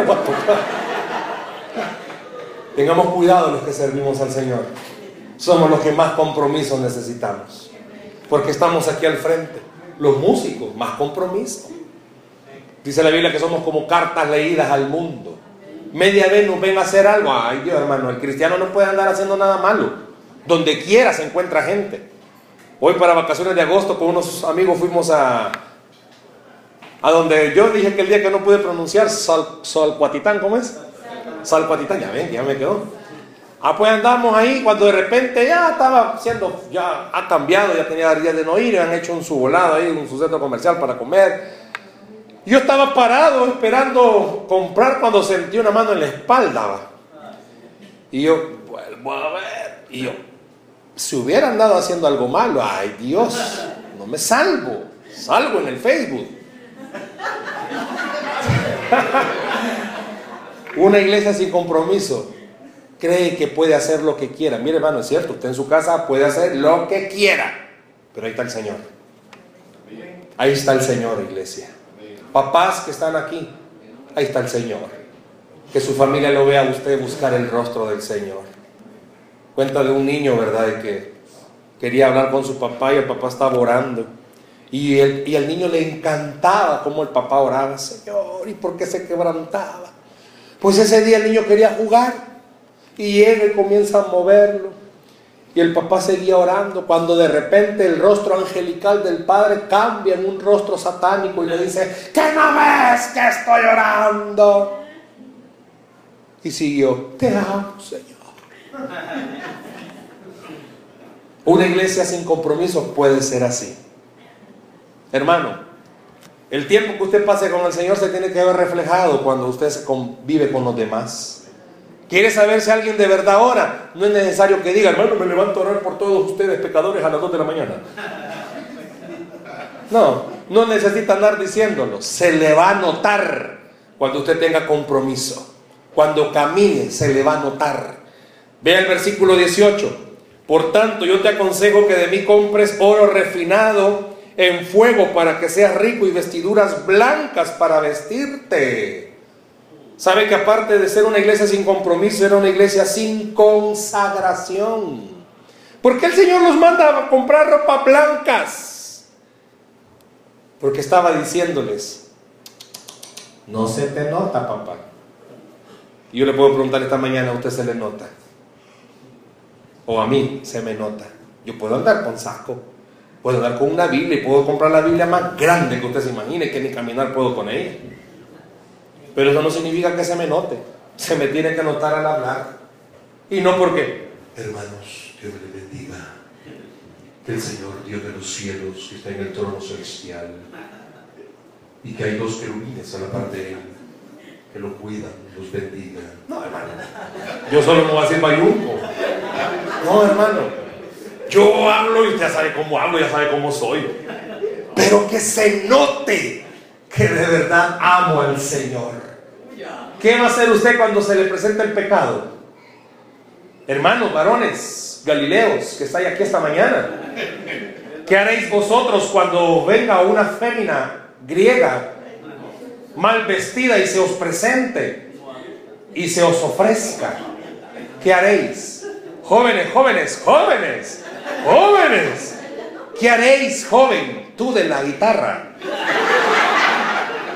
Tengamos cuidado los que servimos al Señor. Somos los que más compromiso necesitamos. Porque estamos aquí al frente. Los músicos, más compromiso. Dice la Biblia que somos como cartas leídas al mundo. Media vez nos ven a hacer algo. Ay Dios hermano, el cristiano no puede andar haciendo nada malo. Donde quiera se encuentra gente. Hoy para vacaciones de agosto con unos amigos fuimos a, a donde yo dije que el día que no pude pronunciar Salcuatitán, ¿cómo es? Salcuatitán, ya ven, ya me quedó. Ah, pues andamos ahí cuando de repente ya estaba siendo, ya ha cambiado, ya tenía días de no ir, han hecho un su volado ahí, un su centro comercial para comer. Yo estaba parado esperando comprar cuando sentí una mano en la espalda. Y yo, vuelvo a ver. Y yo, si hubiera andado haciendo algo malo, ay Dios, no me salvo. Salgo en el Facebook. Una iglesia sin compromiso cree que puede hacer lo que quiera. Mire, hermano, es cierto, usted en su casa puede hacer lo que quiera, pero ahí está el Señor. Ahí está el Señor, iglesia. Papás que están aquí, ahí está el Señor. Que su familia lo vea a usted buscar el rostro del Señor. Cuenta de un niño, ¿verdad? que quería hablar con su papá y el papá estaba orando. Y, el, y al niño le encantaba cómo el papá oraba, Señor, y por qué se quebrantaba. Pues ese día el niño quería jugar y llega y comienza a moverlo. Y el papá seguía orando cuando de repente el rostro angelical del padre cambia en un rostro satánico y le dice, ¿qué no ves que estoy orando? Y siguió, te amo, Señor. Una iglesia sin compromiso puede ser así. Hermano, el tiempo que usted pase con el Señor se tiene que ver reflejado cuando usted se convive con los demás. ¿Quiere saber si alguien de verdad ora? No es necesario que diga, hermano, me levanto a orar por todos ustedes pecadores a las 2 de la mañana. No, no necesita andar diciéndolo. Se le va a notar cuando usted tenga compromiso. Cuando camine, se le va a notar. Vea el versículo 18. Por tanto, yo te aconsejo que de mí compres oro refinado en fuego para que seas rico y vestiduras blancas para vestirte. Sabe que aparte de ser una iglesia sin compromiso, era una iglesia sin consagración. ¿Por qué el Señor nos manda a comprar ropa blancas? Porque estaba diciéndoles, no se te nota, papá. Y yo le puedo preguntar esta mañana, ¿a usted se le nota? O a mí se me nota. Yo puedo andar con saco, puedo andar con una Biblia y puedo comprar la Biblia más grande que usted se imagine, que ni caminar puedo con ella. Pero eso no significa que se me note. Se me tiene que notar al hablar. Y no porque, hermanos, Dios le bendiga. Que el Señor, Dios de los cielos, que está en el trono celestial, y que hay dos querubines a la parte de él, que lo cuidan, los bendiga. No, hermano. Yo solo me voy a decir bayunco. No, hermano. Yo hablo y ya sabe cómo hablo, ya sabe cómo soy. Pero que se note que de verdad amo al Señor. ¿Qué va a hacer usted cuando se le presenta el pecado? Hermanos, varones, galileos, que estáis aquí esta mañana. ¿Qué haréis vosotros cuando venga una fémina griega mal vestida y se os presente y se os ofrezca? ¿Qué haréis? Jóvenes, jóvenes, jóvenes, jóvenes. ¿Qué haréis, joven? Tú de la guitarra.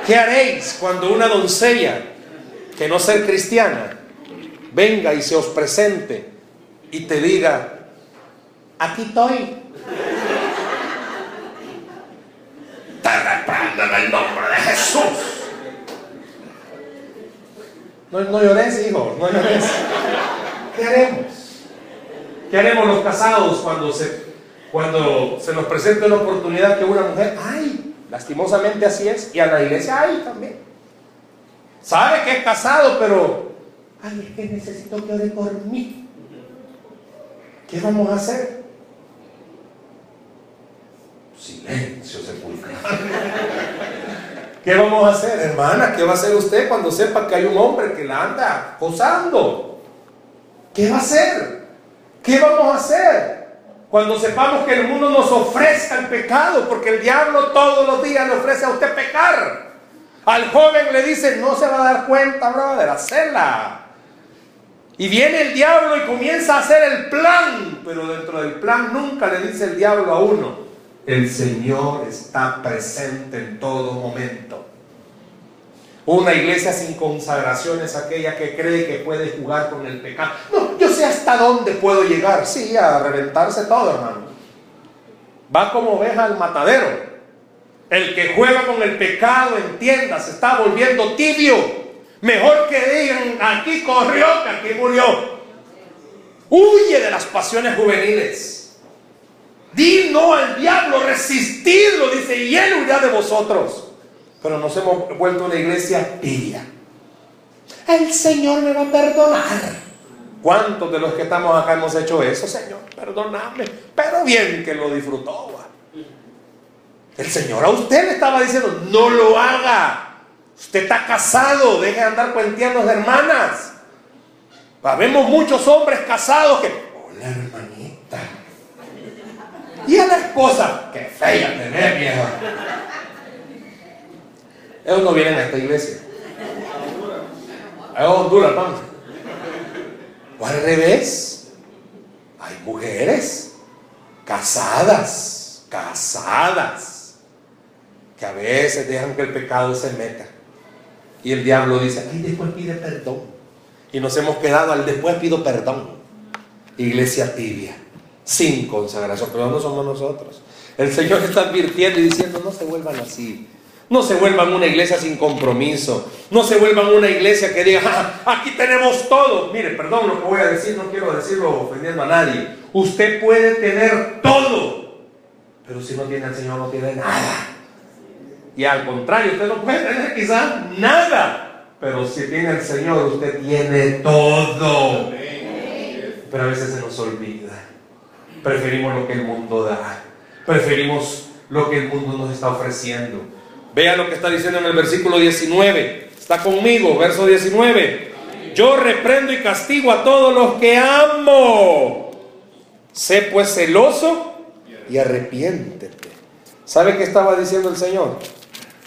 ¿Qué haréis cuando una doncella, que no ser cristiana, venga y se os presente y te diga, aquí estoy? Te reprendo en el nombre de Jesús. No, no llores, hijo, no llores. ¿Qué haremos? ¿Qué haremos los casados cuando se, cuando se nos presenta una oportunidad que una mujer, ay, lastimosamente así es, y a la iglesia, ay, también. Sabe que es casado, pero, ay, es que necesito que ore por mí. ¿Qué vamos a hacer? Silencio sepulcral. ¿Qué vamos a hacer, hermana? ¿Qué va a hacer usted cuando sepa que hay un hombre que la anda acosando? ¿Qué va a hacer? ¿Qué vamos a hacer? Cuando sepamos que el mundo nos ofrezca el pecado, porque el diablo todos los días le ofrece a usted pecar. Al joven le dice, no se va a dar cuenta, brother, hacela. Y viene el diablo y comienza a hacer el plan, pero dentro del plan nunca le dice el diablo a uno, el Señor está presente en todo momento. Una iglesia sin consagración es aquella que cree que puede jugar con el pecado. No, hasta dónde puedo llegar. Sí, a reventarse todo, hermano. Va como oveja al matadero. El que juega con el pecado, entienda, se está volviendo tibio. Mejor que digan, aquí corrió que aquí murió. Huye de las pasiones juveniles. Di no al diablo, resistidlo, dice, y él huirá de vosotros. Pero nos hemos vuelto una iglesia tibia. El Señor me va a perdonar. ¿Cuántos de los que estamos acá hemos hecho eso, Señor? Perdonadme. Pero bien que lo disfrutó. ¿va? El Señor a usted le estaba diciendo, no lo haga. Usted está casado, deje de andar cuenteando las hermanas. Vemos muchos hombres casados que, hola hermanita. Y a la esposa, qué fea tener vieja. Ellos no vienen a esta iglesia. A Honduras, vamos. O al revés. Hay mujeres casadas, casadas, que a veces dejan que el pecado se meta. Y el diablo dice, ay, después pide perdón. Y nos hemos quedado al después pido perdón. Iglesia tibia, sin consagración, pero no somos nosotros. El Señor está advirtiendo y diciendo, no se vuelvan así. No se vuelvan una iglesia sin compromiso. No se vuelvan una iglesia que diga, aquí tenemos todo. Mire, perdón lo que voy a decir, no quiero decirlo ofendiendo a nadie. Usted puede tener todo, pero si no tiene al Señor no tiene nada. Y al contrario, usted no puede tener quizás nada, pero si tiene al Señor usted tiene todo. Pero a veces se nos olvida. Preferimos lo que el mundo da. Preferimos lo que el mundo nos está ofreciendo. Vea lo que está diciendo en el versículo 19. Está conmigo, verso 19. Yo reprendo y castigo a todos los que amo. Sé pues celoso y arrepiéntete. ¿Sabe qué estaba diciendo el Señor?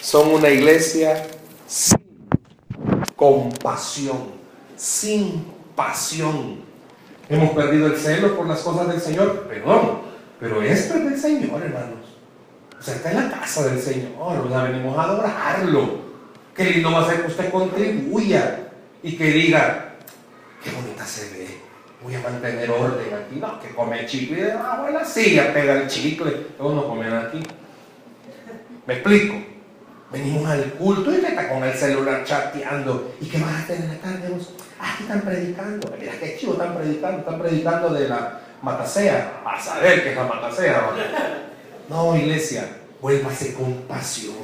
Son una iglesia sin compasión, sin pasión. Hemos perdido el celo por las cosas del Señor, perdón, pero esto es del Señor, hermanos. O sea, está en la casa del Señor, o venimos a adorarlo. Qué lindo va a ser que usted contribuya y que diga, qué bonita se ve, voy a mantener orden aquí, no, que come chicle debajo de la silla, pega el chicle, todos no comen aquí. ¿Me explico? Venimos al culto y está con el celular chateando. ¿Y qué vas a hacer en la tarde? Ah, aquí están predicando. Mira qué chivo están predicando. Están predicando de la matacea. A saber qué es la matacea. No, iglesia, vuélvase con pasión.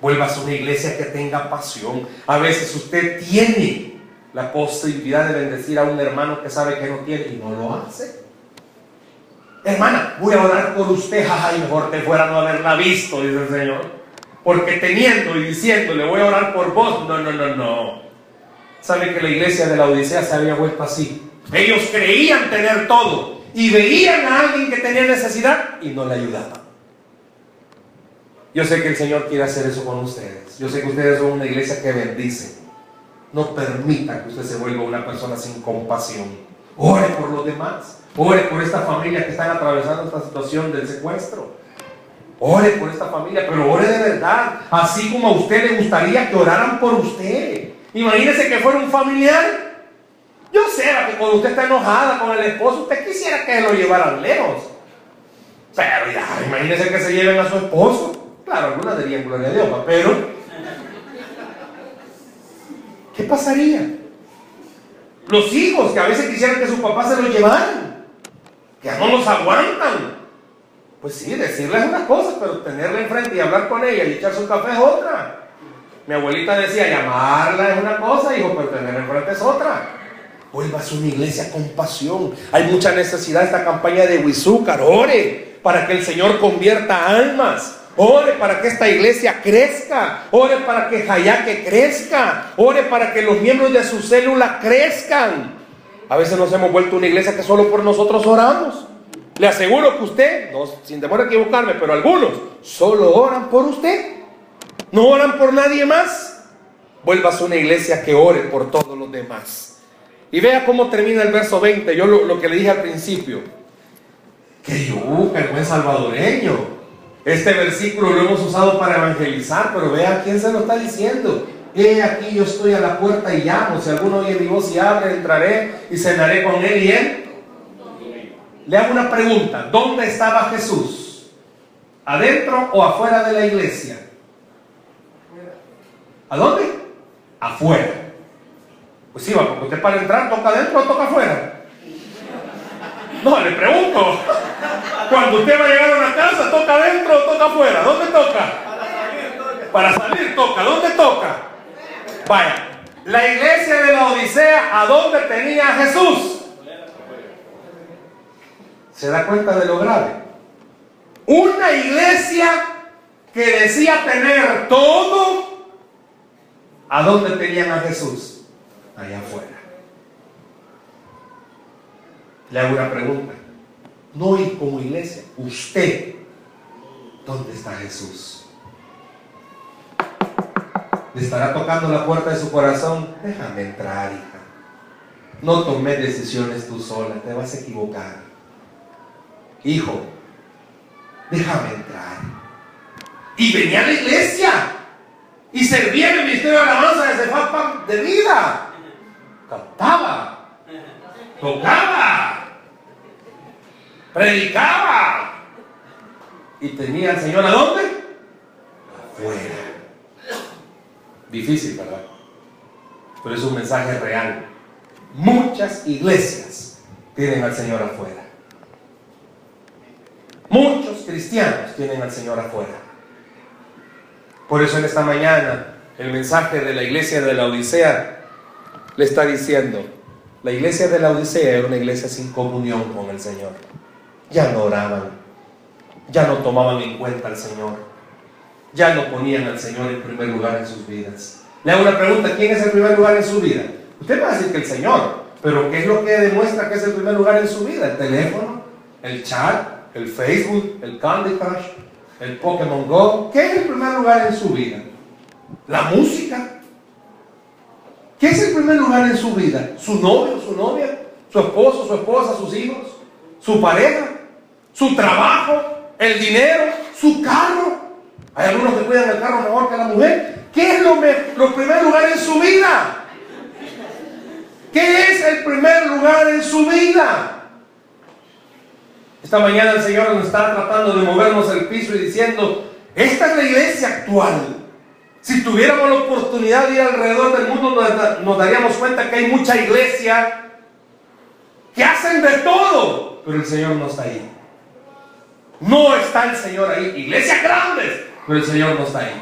Vuélvase una iglesia que tenga pasión. A veces usted tiene la posibilidad de bendecir a un hermano que sabe que no tiene y no lo hace. Hermana, voy a orar por usted, ay, mejor te fuera no haberla visto, dice el Señor. Porque teniendo y diciendo, le voy a orar por vos, no, no, no, no. ¿Sabe que la iglesia de la Odisea se había vuelto así? Ellos creían tener todo y veían a alguien que tenía necesidad y no le ayudaban. Yo sé que el Señor quiere hacer eso con ustedes. Yo sé que ustedes son una iglesia que bendice. No permita que usted se vuelva una persona sin compasión. Ore por los demás. Ore por esta familia que están atravesando esta situación del secuestro. Ore por esta familia, pero ore de verdad. Así como a usted le gustaría que oraran por usted. Imagínese que fuera un familiar. Yo sé que cuando usted está enojada con el esposo, usted quisiera que lo llevaran lejos. Pero ya, imagínese que se lleven a su esposo. Claro, algunas dirían gloria a Dios, pero ¿qué pasaría? Los hijos que a veces quisieran que su papá se los llevaran que no nos aguantan. Pues sí, decirles unas cosas, pero tenerla enfrente y hablar con ella y echarse un café es otra. Mi abuelita decía, llamarla es una cosa, hijo, pero tenerla enfrente es otra. Vuelvas a una iglesia con pasión. Hay mucha necesidad esta campaña de Huizúcar. Ore para que el Señor convierta almas. Ore para que esta iglesia crezca. Ore para que Jayaque crezca. Ore para que los miembros de su célula crezcan. A veces nos hemos vuelto una iglesia que solo por nosotros oramos. Le aseguro que usted, no, sin temor a equivocarme, pero algunos solo oran por usted. No oran por nadie más. Vuelvas a una iglesia que ore por todos los demás. Y vea cómo termina el verso 20. Yo lo, que le dije al principio. Que yo, el buen salvadoreño. Este versículo lo hemos usado para evangelizar, pero vea quién se lo está diciendo. He aquí yo estoy a la puerta y llamo. Si alguno oye mi voz y abre, entraré y cenaré con él y él. Le hago una pregunta. ¿Dónde estaba Jesús? ¿Adentro o afuera de la iglesia? ¿A dónde? Afuera. Pues sí, porque usted para entrar toca adentro o toca afuera. No, le pregunto. Cuando usted va a llegar a una casa, ¿toca adentro o toca afuera? ¿Dónde toca? Para salir toca. ¿Dónde toca? Vaya, la iglesia de la Odisea, ¿a dónde tenía a Jesús? ¿Se da cuenta de lo grave? Una iglesia que decía tener todo, ¿a dónde tenían a Jesús? Allá afuera. Le hago una pregunta. No ir como iglesia, usted, ¿dónde está Jesús? le estará tocando la puerta de su corazón, déjame entrar, hija. No tomes decisiones tú sola, te vas a equivocar. Hijo, déjame entrar. Y venía a la iglesia y servía en el ministerio de alabanza de Cefapa de vida. Cantaba, tocaba, predicaba. Y tenía al Señor a dónde? Afuera. Difícil, ¿verdad? Pero es un mensaje real. Muchas iglesias tienen al Señor afuera. Muchos cristianos tienen al Señor afuera. Por eso en esta mañana el mensaje de la iglesia de la Odisea le está diciendo, la iglesia de la Odisea era una iglesia sin comunión con el Señor. Ya no oraban, ya no tomaban en cuenta al Señor. Ya no ponían al Señor en primer lugar en sus vidas. Le hago una pregunta, ¿quién es el primer lugar en su vida? Usted va a decir que el Señor, pero ¿qué es lo que demuestra que es el primer lugar en su vida? ¿El teléfono? ¿El chat? ¿El Facebook? ¿El Candy Crush? ¿El Pokémon Go? ¿Qué es el primer lugar en su vida? ¿La música? ¿Qué es el primer lugar en su vida? ¿Su novio, su novia? ¿Su esposo, su esposa, sus hijos? ¿Su pareja? ¿Su trabajo? ¿El dinero? ¿Su carro? Hay algunos que cuidan el carro mejor que la mujer. ¿Qué es lo, lo primer lugar en su vida? ¿Qué es el primer lugar en su vida? Esta mañana el Señor nos está tratando de movernos el piso y diciendo, esta es la iglesia actual. Si tuviéramos la oportunidad de ir alrededor del mundo, nos, daríamos cuenta que hay mucha iglesia que hacen de todo, pero el Señor no está ahí. No está el Señor ahí. Iglesias grandes, pero el Señor no está ahí.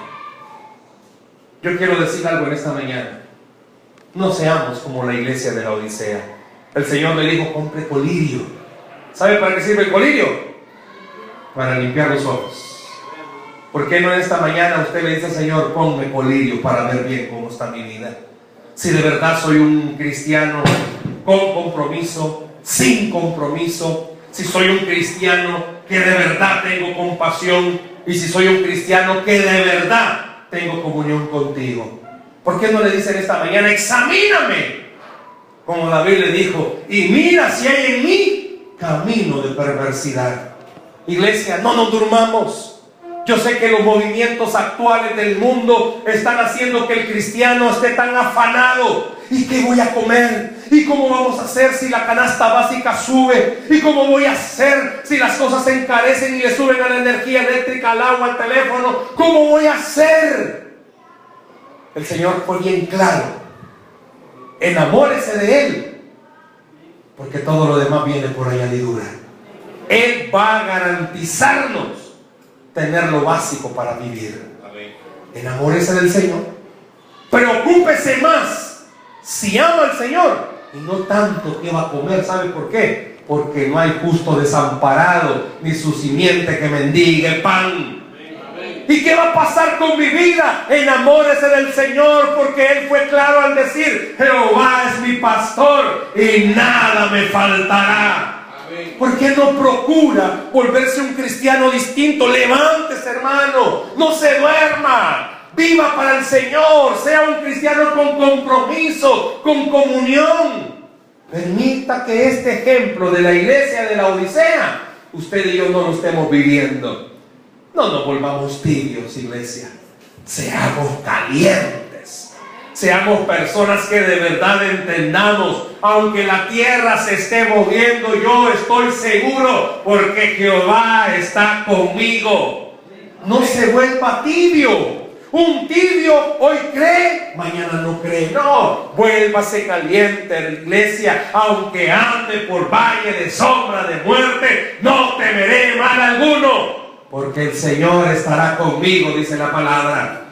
Yo quiero decir algo en esta mañana. No seamos como la iglesia de la Odisea. El Señor le dijo, compre colirio. ¿Sabe para qué sirve el colirio? Para limpiar los ojos. ¿Por qué no en esta mañana usted le dice Señor, ponme colirio para ver bien cómo está mi vida? Si de verdad soy un cristiano con compromiso, sin compromiso, si soy un cristiano que de verdad tengo compasión y si soy un cristiano que de verdad tengo comunión contigo. ¿Por qué no le dicen esta mañana, examíname? Como David le dijo, y mira si hay en mí camino de perversidad. Iglesia, no nos durmamos. Yo sé que los movimientos actuales del mundo están haciendo que el cristiano esté tan afanado. ¿Y qué voy a comer? ¿Y cómo vamos a hacer si la canasta básica sube? ¿Y cómo voy a hacer si las cosas se encarecen y le suben a la energía eléctrica, al agua, al teléfono? ¿Cómo voy a hacer? El Señor fue bien claro. Enamórese de Él. Porque todo lo demás viene por añadidura. Él va a garantizarnos tener lo básico para vivir. Enamórese del Señor. Preocúpese más si ama al Señor y no tanto que va a comer. ¿Sabe por qué? Porque no hay justo desamparado ni su simiente que mendigue pan. ¿Y qué va a pasar con mi vida? Enamórese del Señor porque Él fue claro al decir, Jehová es mi pastor y nada me faltará. ¿Por qué no procura volverse un cristiano distinto? Levántese, hermano. No se duerma. Viva para el Señor. Sea un cristiano con compromiso, con comunión. Permita que este ejemplo de la iglesia de la Odisea, usted y yo no lo estemos viviendo. No nos volvamos tibios, iglesia. Seamos calientes Seamos personas que de verdad entendamos, aunque la tierra se esté moviendo, yo estoy seguro porque Jehová está conmigo. No se vuelva tibio. Un tibio hoy cree, mañana no cree. No, vuélvase caliente la iglesia, aunque ande por valle de sombra de muerte, no temeré mal alguno, porque el Señor estará conmigo, dice la palabra.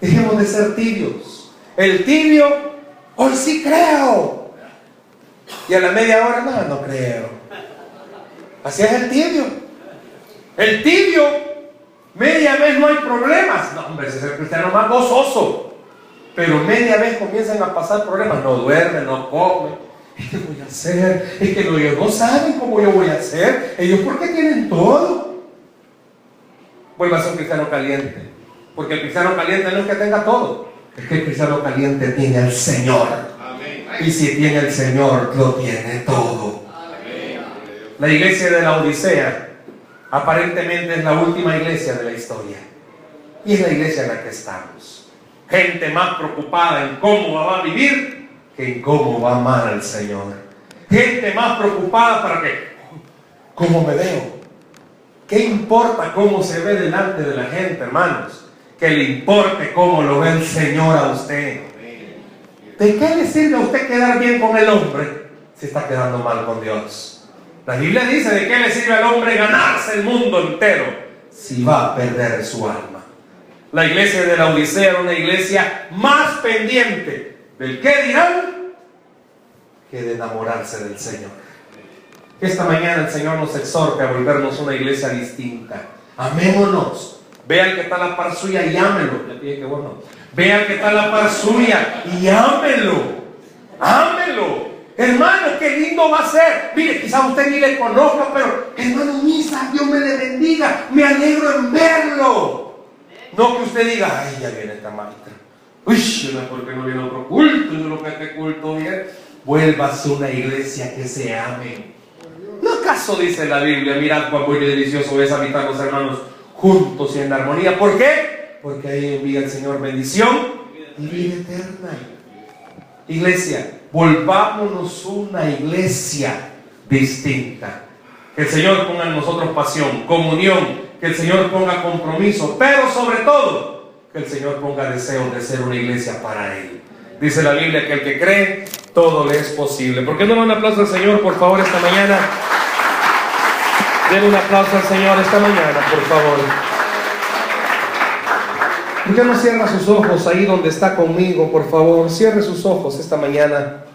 Dejemos de ser tibios. El tibio, hoy sí creo. Y a la media hora, no, no creo. Así es el tibio. El tibio, media vez no hay problemas. No, hombre, ese es el cristiano más gozoso. Pero media vez comienzan a pasar problemas. No duerme, no come. ¿Y qué voy a hacer? Es que ellos no saben cómo yo voy a hacer. Ellos, ¿por qué tienen todo? Vuelva a ser un cristiano caliente. Porque el cristiano caliente no es que tenga todo, es que el cristiano caliente tiene al Señor. Y si tiene el Señor, lo tiene todo. La iglesia de la Odisea aparentemente es la última iglesia de la historia. Y es la iglesia en la que estamos. Gente más preocupada en cómo va a vivir que en cómo va a amar al Señor. Gente más preocupada para que, ¿cómo me veo? ¿Qué importa cómo se ve delante de la gente, hermanos? Que le importe cómo lo ve el Señor a usted. ¿De qué le sirve a usted quedar bien con el hombre si está quedando mal con Dios? La Biblia dice de qué le sirve al hombre ganarse el mundo entero si va a perder su alma. La iglesia de la Odisea era una iglesia más pendiente del qué dirán que de enamorarse del Señor. Esta mañana el Señor nos exhorta a volvernos una iglesia distinta. Amémonos. Vean que está la par suya y ámelo. que bueno. Vean que está la par suya y ámelo. Ámelo. Hermano, qué lindo va a ser. Mire, quizá usted ni le conozca, pero hermano misa, Dios me le bendiga. Me alegro en verlo. No que usted diga, ay, ya viene esta maestra. Uy, no porque no viene otro culto, yo lo que este culto bien. Vuélvase una iglesia que se ame. ¿No acaso dice la Biblia, mirad cuán bueno y delicioso es habitar los hermanos juntos y en armonía? ¿Por qué? Porque ahí envía el Señor bendición y vida eterna. Iglesia, volvámonos una iglesia distinta. Que el Señor ponga en nosotros pasión, comunión, que el Señor ponga compromiso, pero sobre todo, que el Señor ponga deseo de ser una iglesia para Él. Dice la Biblia que el que cree, todo le es posible. ¿Por qué no le un aplauso al Señor, por favor, esta mañana? Denle un aplauso al Señor esta mañana, por favor. ¿Por qué no cierra sus ojos ahí donde está conmigo, por favor? Cierre sus ojos esta mañana.